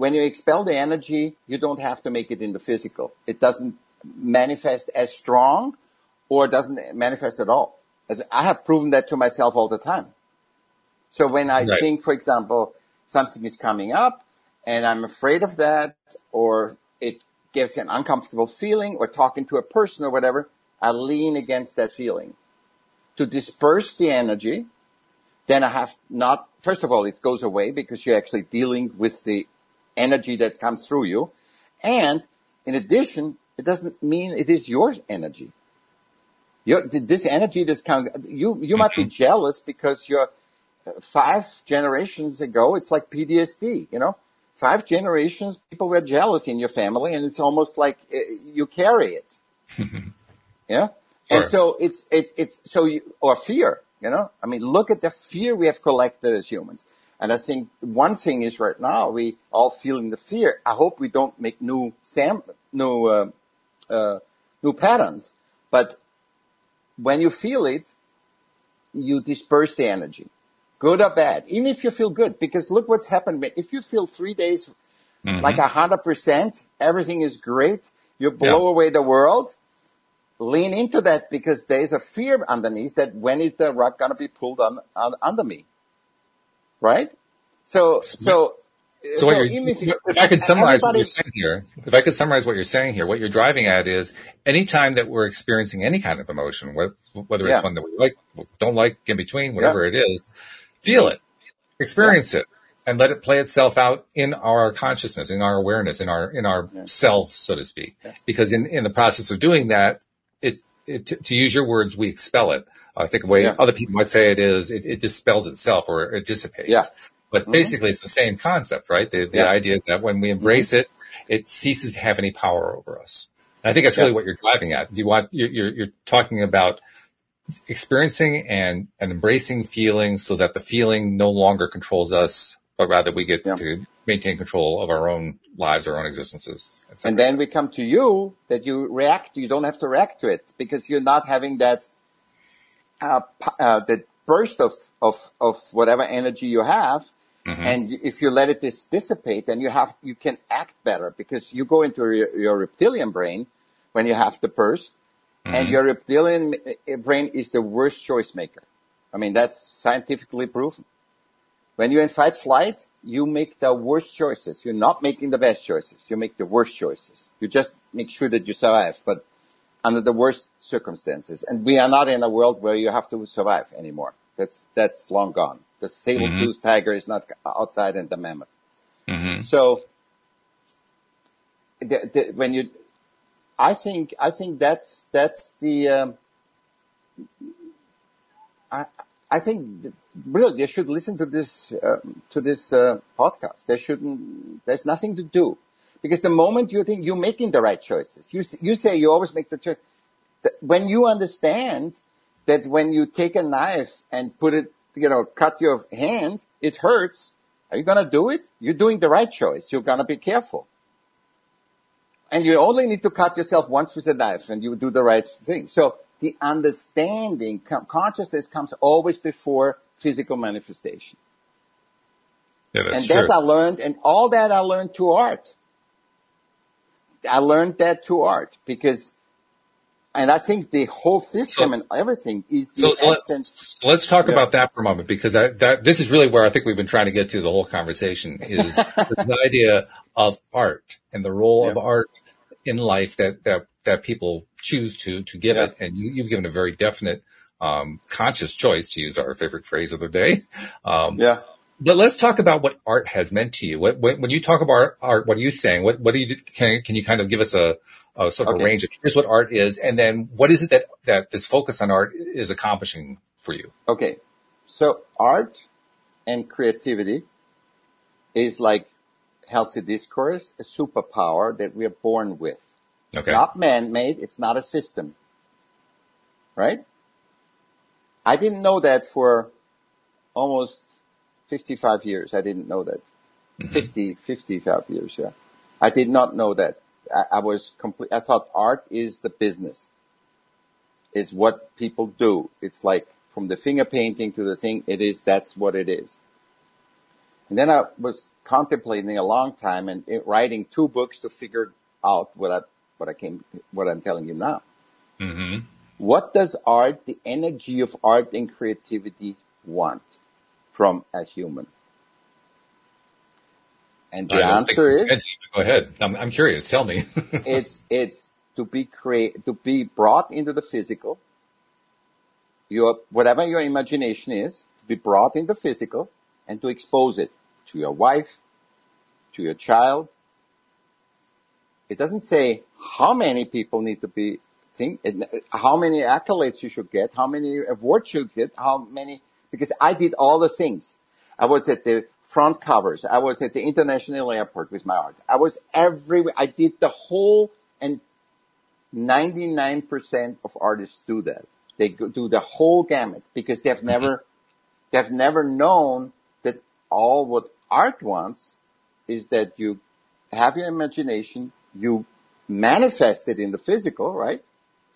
when you expel the energy, you don't have to make it in the physical. It doesn't manifest as strong or doesn't manifest at all. As I have proven that to myself all the time. So when I Right. think, for example, something is coming up and I'm afraid of that or it gives an uncomfortable feeling or talking to a person or whatever, I lean against that feeling to disperse the energy. Then I have not, first of all, it goes away because you're actually dealing with the energy that comes through you. And in addition, it doesn't mean it is your energy. Your, this energy that comes, you, you might be jealous because you're uh, five generations ago, it's like PTSD, you know, five generations, people were jealous in your family and it's almost like uh, you carry it. yeah. And so it's, it, it's, so you, or fear, you know, I mean, look at the fear we have collected as humans. And I think one thing is right now, we all feeling the fear. I hope we don't make new sam, new, uh, uh, new patterns, but when you feel it, you disperse the energy, good or bad, even if you feel good, because look what's happened. If you feel three days Mhm. like a hundred percent, everything is great, you blow Yeah. away the world, lean into that because there's a fear underneath that when is the rug going to be pulled on, on, under me? Right? So, so, So, what you're, even if, you- if I could summarize what you're saying here, if I could summarize what you're saying here, what you're driving at is anytime that we're experiencing any kind of emotion, whether it's Yeah. one that we like, don't like, in between, whatever it is, feel it, experience it, and let it play itself out in our consciousness, in our awareness, in our in our selves, so to speak. Because in in the process of doing that, it, it to, to use your words, we expel it. I think the way Yeah. other people might say it is, it, it dispels itself or it dissipates. Yeah. But mm-hmm. basically, it's the same concept, right? The, the Yeah. idea that when we mm-hmm. embrace it, it ceases to have any power over us. I think that's really what you're driving at. You want you're, you're, you're talking about experiencing and, and embracing feelings so that the feeling no longer controls us, but rather we get to maintain control of our own lives, our own existences. And then we come to you that you react. You don't have to react to it because you're not having that uh, uh, that burst of of of whatever energy you have. Mm-hmm. And if you let it dis- dissipate, then you have you can act better because you go into your, your reptilian brain when you have the burst, mm-hmm. and your reptilian eh, brain is the worst choice maker. I mean that's scientifically proven. When you're in fight flight, you make the worst choices. You're not making the best choices. You make the worst choices. You just make sure that you survive, but under the worst circumstances. And we are not in a world where you have to survive anymore. That's, that's long gone. The saber-toothed mm-hmm. tiger is not outside in the mammoth. Mm-hmm. So the, the, when you, I think, I think that's, that's the, um, I, I think really they should listen to this uh, to this uh, podcast. There shouldn't. There's nothing to do because the moment you think you're making the right choices, you you say you always make the choice. When you understand that when you take a knife and put it, you know, cut your hand, it hurts. Are you gonna do it? You're doing the right choice. You're gonna be careful. And you only need to cut yourself once with a knife and you do the right thing. So the understanding, consciousness comes always before physical manifestation. Yeah, and true. that I learned, and all that I learned to art. I learned that to art because, and I think the whole system so, and everything is the so, essence. Let's, let's talk yeah. about that for a moment because I, that this is really where I think we've been trying to get to the whole conversation is the idea of art and the role yeah. of art in life that that that people choose to to give yeah. it, and you, have given a very definite, um, conscious choice to use our favorite phrase of the day. Um, yeah. But let's talk about what art has meant to you. What, when, when you talk about art, what are you saying? What, what do you, can, can you kind of give us a, a sort of okay. a range of here's what art is, and then what is it that, that this focus on art is accomplishing for you? Okay. So art and creativity is like healthy discourse, a superpower that we are born with. It's okay. not man-made. It's not a system. Right? I didn't know that for almost 55 years. I didn't know that. Mm-hmm. 50, 55 years, yeah. I did not know that. I, I was complete, I thought art is the business. Is what people do. It's like from the finger painting to the thing, it is, that's what it is. And then I was contemplating a long time and writing two books to figure out what I what I came, what I'm telling you now. Mm-hmm. What does art, the energy of art and creativity want from a human? And the answer is, go ahead. I'm, I'm curious. Tell me. it's, it's to be create, to be brought into the physical. Your, whatever your imagination is, to be brought into physical and to expose it to your wife, to your child, it doesn't say how many people need to be think, how many accolades you should get, how many awards you get, how many, because I did all the things. I was at the front covers. I was at the international airport with my art. I was everywhere. I did the whole and 99% of artists do that. They do the whole gamut because they've mm-hmm. never, they've never known that all what art wants is that you have your imagination, you manifest it in the physical, right?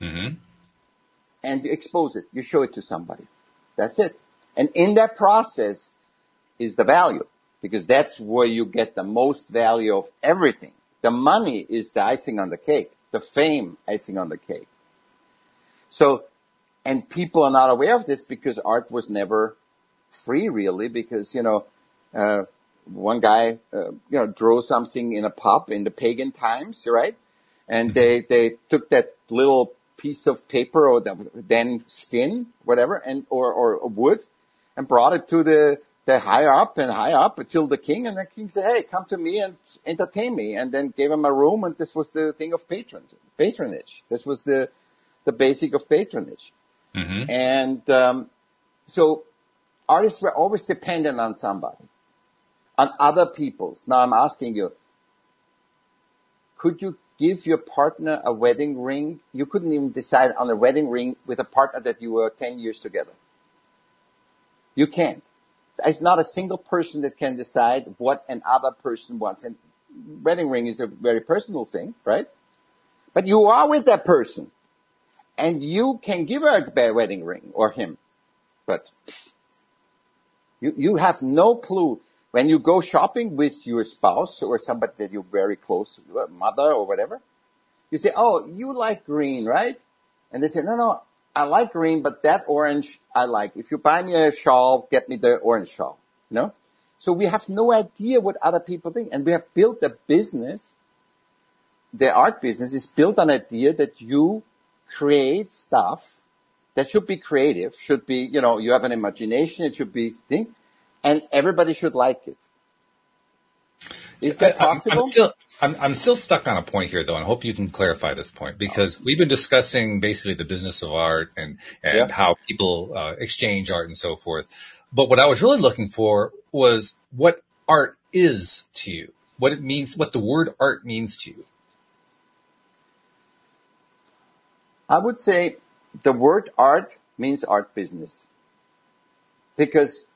Mm-hmm. And you expose it. You show it to somebody. That's it. And in that process is the value because that's where you get the most value of everything. The money is the icing on the cake, the fame icing on the cake. So, and people are not aware of this because art was never free really because, you know, uh, one guy, uh, you know, drew something in a pub in the pagan times, right? And mm-hmm. they, they took that little piece of paper or the, then skin, whatever, and, or, or wood and brought it to the, the high up and high up until the king and the king said, Hey, come to me and entertain me. And then gave him a room. And this was the thing of patron, patronage. This was the, the basic of patronage. Mm-hmm. And, um, so artists were always dependent on somebody on other people's. Now I'm asking you, could you give your partner a wedding ring, you couldn't even decide on a wedding ring with a partner that you were 10 years together. You can't. It's not a single person that can decide what another person wants. And wedding ring is a very personal thing, right? But you are with that person and you can give her a wedding ring or him, but you, you have no clue when you go shopping with your spouse or somebody that you're very close, to, mother or whatever. You say, Oh, you like green, right? And they say, no, no, I like green, but that orange I like. If you buy me a shawl, get me the orange shawl, you know? So we have no idea what other people think. And we have built a business. The art business is built on the idea that you create stuff that should be creative, should be, you know, you have an imagination, it should be thing, and everybody should like it. Is that possible? I'm, I'm still, I'm, I'm, still stuck on a point here though, and I hope you can clarify this point because we've been discussing basically the business of art and, and yeah. how people uh, exchange art and so forth. But what I was really looking for was what art is to you, what it means, what the word art means to you. I would say the word art means art business because,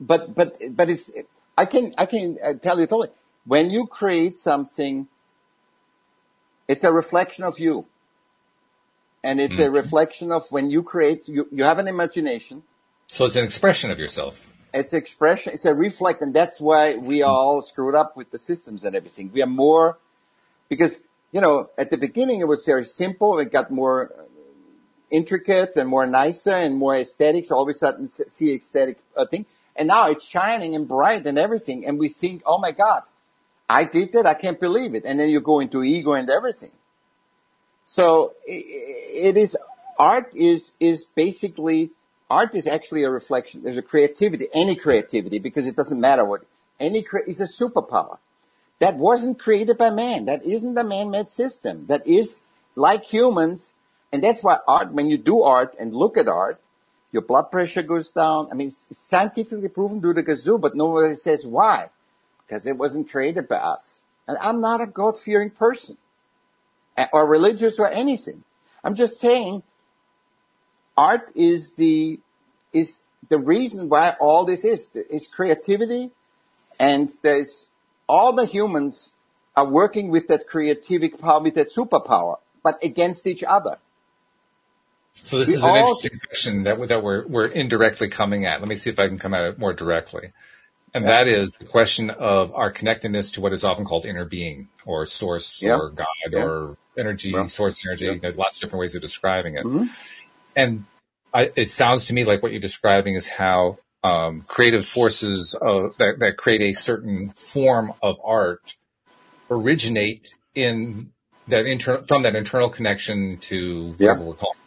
but, but, but it's, I can, I can uh, tell you totally, when you create something, it's a reflection of you. And it's mm-hmm. a reflection of when you create, you, you have an imagination so it's an expression of yourself. It's expression. It's a reflect, and that's why we all screwed up with the systems and everything. We are more because you know at the beginning it was very simple. It got more intricate and more nicer and more aesthetics. All of a sudden, see aesthetic uh, thing, and now it's shining and bright and everything. And we think, oh my god, I did that. I can't believe it. And then you go into ego and everything. So it is art is is basically art is actually a reflection. There's a creativity, any creativity, because it doesn't matter what, any, is a superpower. That wasn't created by man. That isn't a man-made system. That is like humans. And that's why art, when you do art and look at art, your blood pressure goes down. I mean, it's scientifically proven to the gazoo, but nobody says why. Because it wasn't created by us. And I'm not a God-fearing person or religious or anything. I'm just saying art is the is the reason why all this is is creativity and there's all the humans are working with that creativity power with that superpower but against each other so this we is an interesting question that, that we're, we're indirectly coming at let me see if i can come at it more directly and yeah. that is the question of our connectedness to what is often called inner being or source yeah. or God yeah. or energy, source energy. There's lots of different ways of describing it. Mm-hmm. And I, it sounds to me like what you're describing is how um, creative forces of, that, that create a certain form of art originate in that internal from that internal connection to whatever yeah. we're calling.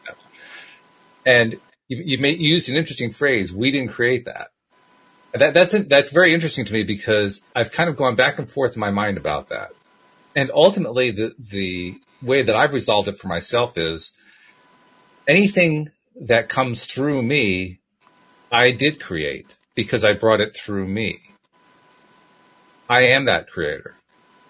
And you, you, may, you used an interesting phrase. We didn't create that. That, that's that's very interesting to me because I've kind of gone back and forth in my mind about that. And ultimately, the the way that I've resolved it for myself is anything that comes through me, I did create because I brought it through me. I am that creator.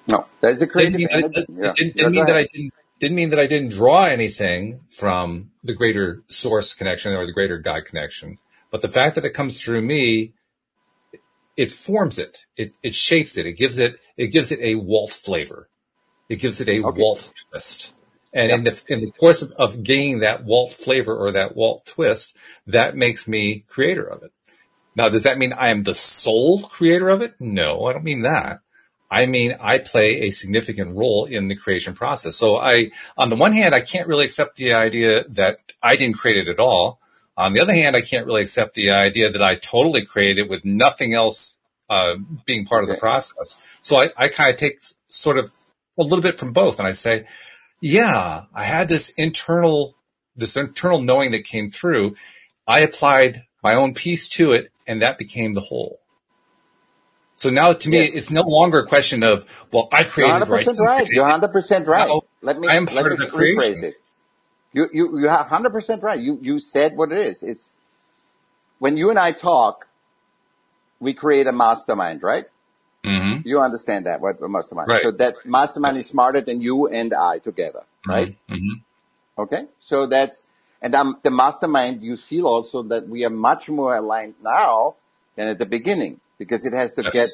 No, that is a creative. Didn't mean, that, yeah. didn't, didn't mean that I didn't didn't mean that I didn't draw anything from the greater source connection or the greater God connection, but the fact that it comes through me, it forms it, it, it shapes it, it gives it, it gives it a Walt flavor, it gives it a okay. Walt twist. And yep. in the in the course of, of gaining that Walt flavor or that Walt twist, that makes me creator of it. Now, does that mean I am the sole creator of it? No, I don't mean that. I mean, I play a significant role in the creation process. So I, on the one hand, I can't really accept the idea that I didn't create it at all. On the other hand, I can't really accept the idea that I totally created it with nothing else uh, being part of the process. So I, I kind of take sort of a little bit from both, and I say, yeah, I had this internal, this internal knowing that came through. I applied my own piece to it and that became the whole. So now to me, yes. it's no longer a question of, well, I created You're 100% right. right. You're 100% right. No, let me, let me rephrase it. You, you, you have 100% right. You, you said what it is. It's when you and I talk, we create a mastermind, right? Mm-hmm. You understand that, what mastermind. Right. So that mastermind yes. is smarter than you and I together, mm-hmm. right? Mm-hmm. Okay. So that's, and um, the mastermind, you feel also that we are much more aligned now than at the beginning because it has to yes. get,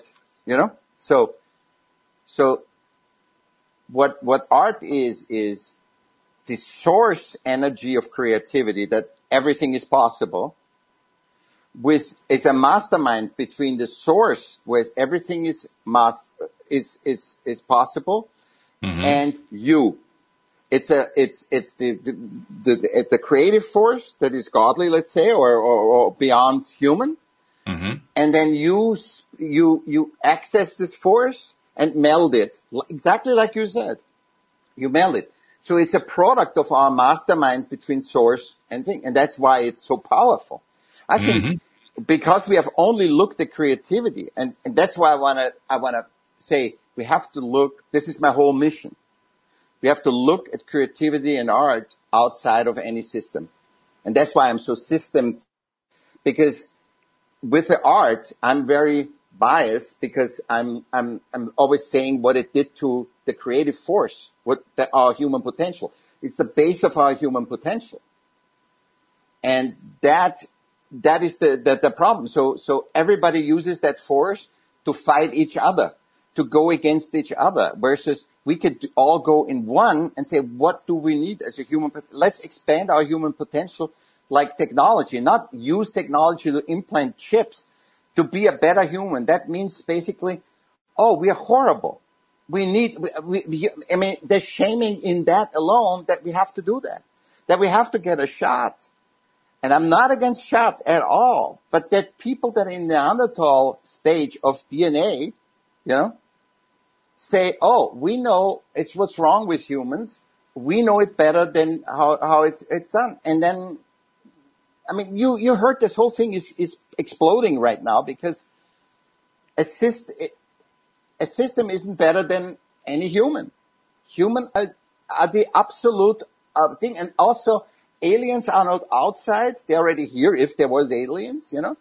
you know, so, so what, what art is, is the source energy of creativity that everything is possible with is a mastermind between the source where everything is mas- is is is possible mm-hmm. and you it's a it's it's the the, the the, creative force that is godly let's say or or, or beyond human mm-hmm. and then you you you access this force and meld it exactly like you said you meld it so it's a product of our mastermind between source and thing and that's why it's so powerful I think mm-hmm. because we have only looked at creativity and, and that's why I want to, I want to say we have to look, this is my whole mission. We have to look at creativity and art outside of any system. And that's why I'm so system because with the art, I'm very biased because I'm, I'm, I'm always saying what it did to the creative force, what the, our human potential. It's the base of our human potential. And that that is the, the, the problem. So, so everybody uses that force to fight each other, to go against each other versus we could all go in one and say, what do we need as a human? Let's expand our human potential like technology, not use technology to implant chips to be a better human. That means basically, oh, we are horrible. We need, we, we, I mean, there's shaming in that alone that we have to do that, that we have to get a shot and I'm not against shots at all, but that people that are in the Neanderthal stage of DNA, you know, say, oh, we know it's what's wrong with humans. We know it better than how, how it's, it's done. And then, I mean, you, you heard this whole thing is, is exploding right now because a, system, a system isn't better than any human. Human are, are the absolute uh, thing. And also, aliens are not outside. They're already here if there was aliens, you know.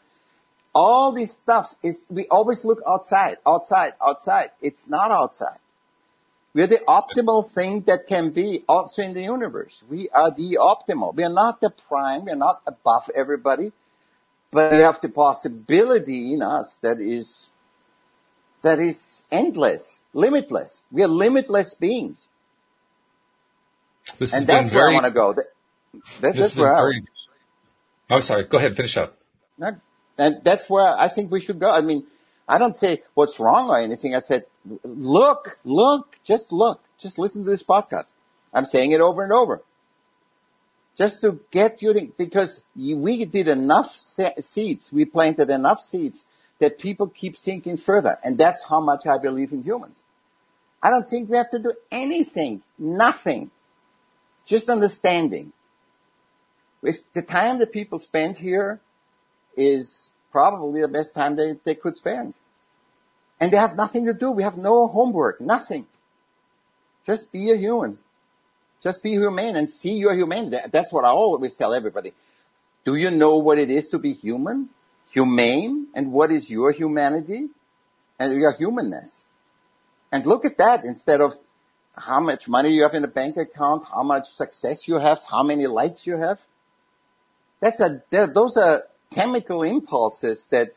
All this stuff is, we always look outside, outside, outside. It's not outside. We're the optimal thing that can be also in the universe. We are the optimal. We are not the prime. We are not above everybody, but we have the possibility in us that is, that is endless, limitless. We are limitless beings. This and that's very, where I want to go. That, that's where very, I, oh, sorry. Go ahead. Finish up. And that's where I think we should go. I mean, I don't say what's wrong or anything. I said, look, look, just look, just listen to this podcast. I'm saying it over and over. Just to get you to, because we did enough seeds, we planted enough seeds that people keep sinking further. And that's how much I believe in humans. I don't think we have to do anything, nothing, just understanding the time that people spend here is probably the best time they, they could spend. And they have nothing to do. We have no homework, nothing. Just be a human. Just be humane and see your humanity. That's what I always tell everybody. Do you know what it is to be human? Humane? And what is your humanity? And your humanness. And look at that instead of how much money you have in a bank account, how much success you have, how many likes you have. That's a, those are chemical impulses that,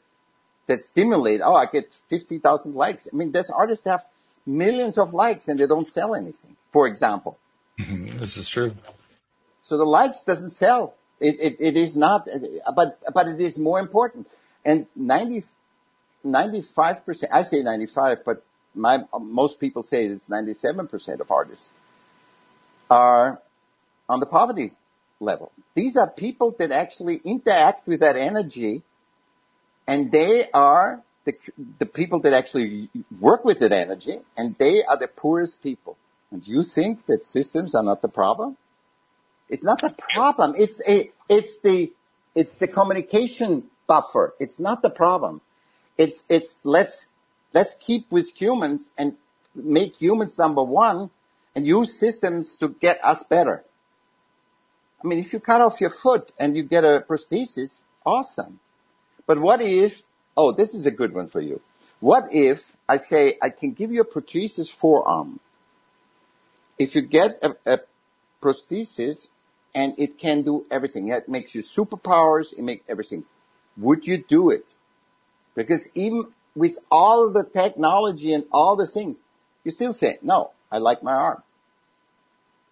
that stimulate. Oh, I get 50,000 likes. I mean, there's artists that have millions of likes and they don't sell anything, for example. Mm-hmm. This is true. So the likes doesn't sell. It, it, it is not, but, but it is more important. And 90, 95%, I say 95, but my, most people say it's 97% of artists are on the poverty level. These are people that actually interact with that energy and they are the, the people that actually work with that energy and they are the poorest people. And you think that systems are not the problem? It's not the problem. It's a, it's the, it's the communication buffer. It's not the problem. It's, it's, let's, let's keep with humans and make humans number one and use systems to get us better. I mean, if you cut off your foot and you get a prosthesis, awesome. But what if, oh, this is a good one for you. What if I say I can give you a prosthesis forearm? If you get a, a prosthesis and it can do everything, it makes you superpowers, it makes everything. Would you do it? Because even with all the technology and all the things, you still say, no, I like my arm.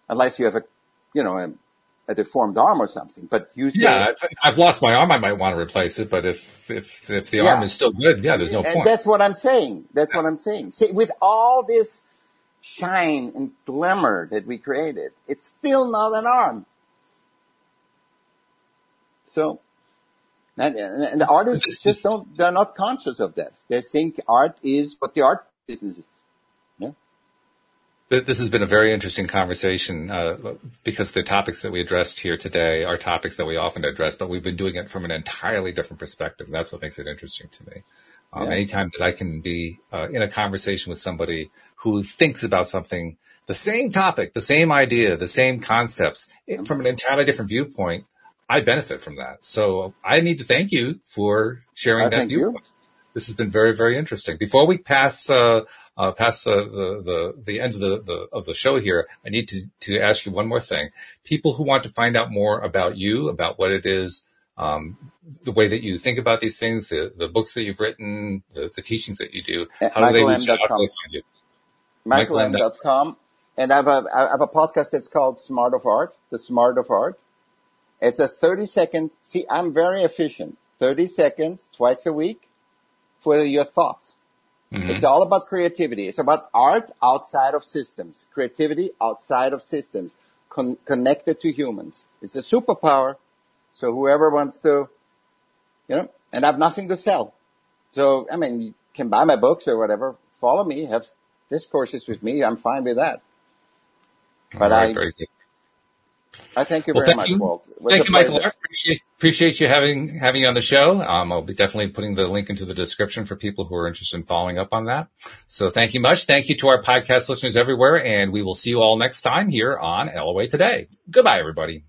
Unless you have a, you know, a, deformed arm or something. But you say, yeah, if I've lost my arm, I might want to replace it. But if if if the Yeah. arm is still good, yeah, there's no and point. that's what I'm saying. That's what I'm saying. See, with all this shine and glamour that we created, it's still not an arm. So, and, and the artists just don't, they're not conscious of that. They think art is what the art business is. Yeah. Th- This has been a very interesting conversation uh, because the topics that we addressed here today are topics that we often address, but we've been doing it from an entirely different perspective. That's what makes it interesting to me. Um, Yeah. Anytime that I can be uh, in a conversation with somebody who thinks about something, the same topic, the same idea, the same concepts eh, from an entirely different viewpoint, I benefit from that. So I need to thank you for sharing I that thank you. This has been very, very interesting. Before we pass uh, uh, pass uh, the the the end of the, the of the show here, I need to to ask you one more thing. People who want to find out more about you, about what it is, um, the way that you think about these things, the the books that you've written, the, the teachings that you do, how do they reach out? michaelm.com. How do they find you? Michael M. michaelm.com. And I have a, I have a podcast that's called Smart of Art, The Smart of Art. It's a 30 second, see, I'm very efficient. 30 seconds twice a week for your thoughts. Mhm. It's all about creativity. It's about art outside of systems, creativity outside of systems, con- connected to humans. It's a superpower. So whoever wants to, you know, and I have nothing to sell. So, I mean, you can buy my books or whatever. Follow me, have discourses with me. I'm fine with that. But right, I-. I thank you Well, very thank much, you. Walt. Thank you, Michael. Appreciate, appreciate you having having you on the show. Um, I'll be definitely putting the link into the description for people who are interested in following up on that. So thank you much. Thank you to our podcast listeners everywhere, and we will see you all next time here on LOA Today. Goodbye, everybody.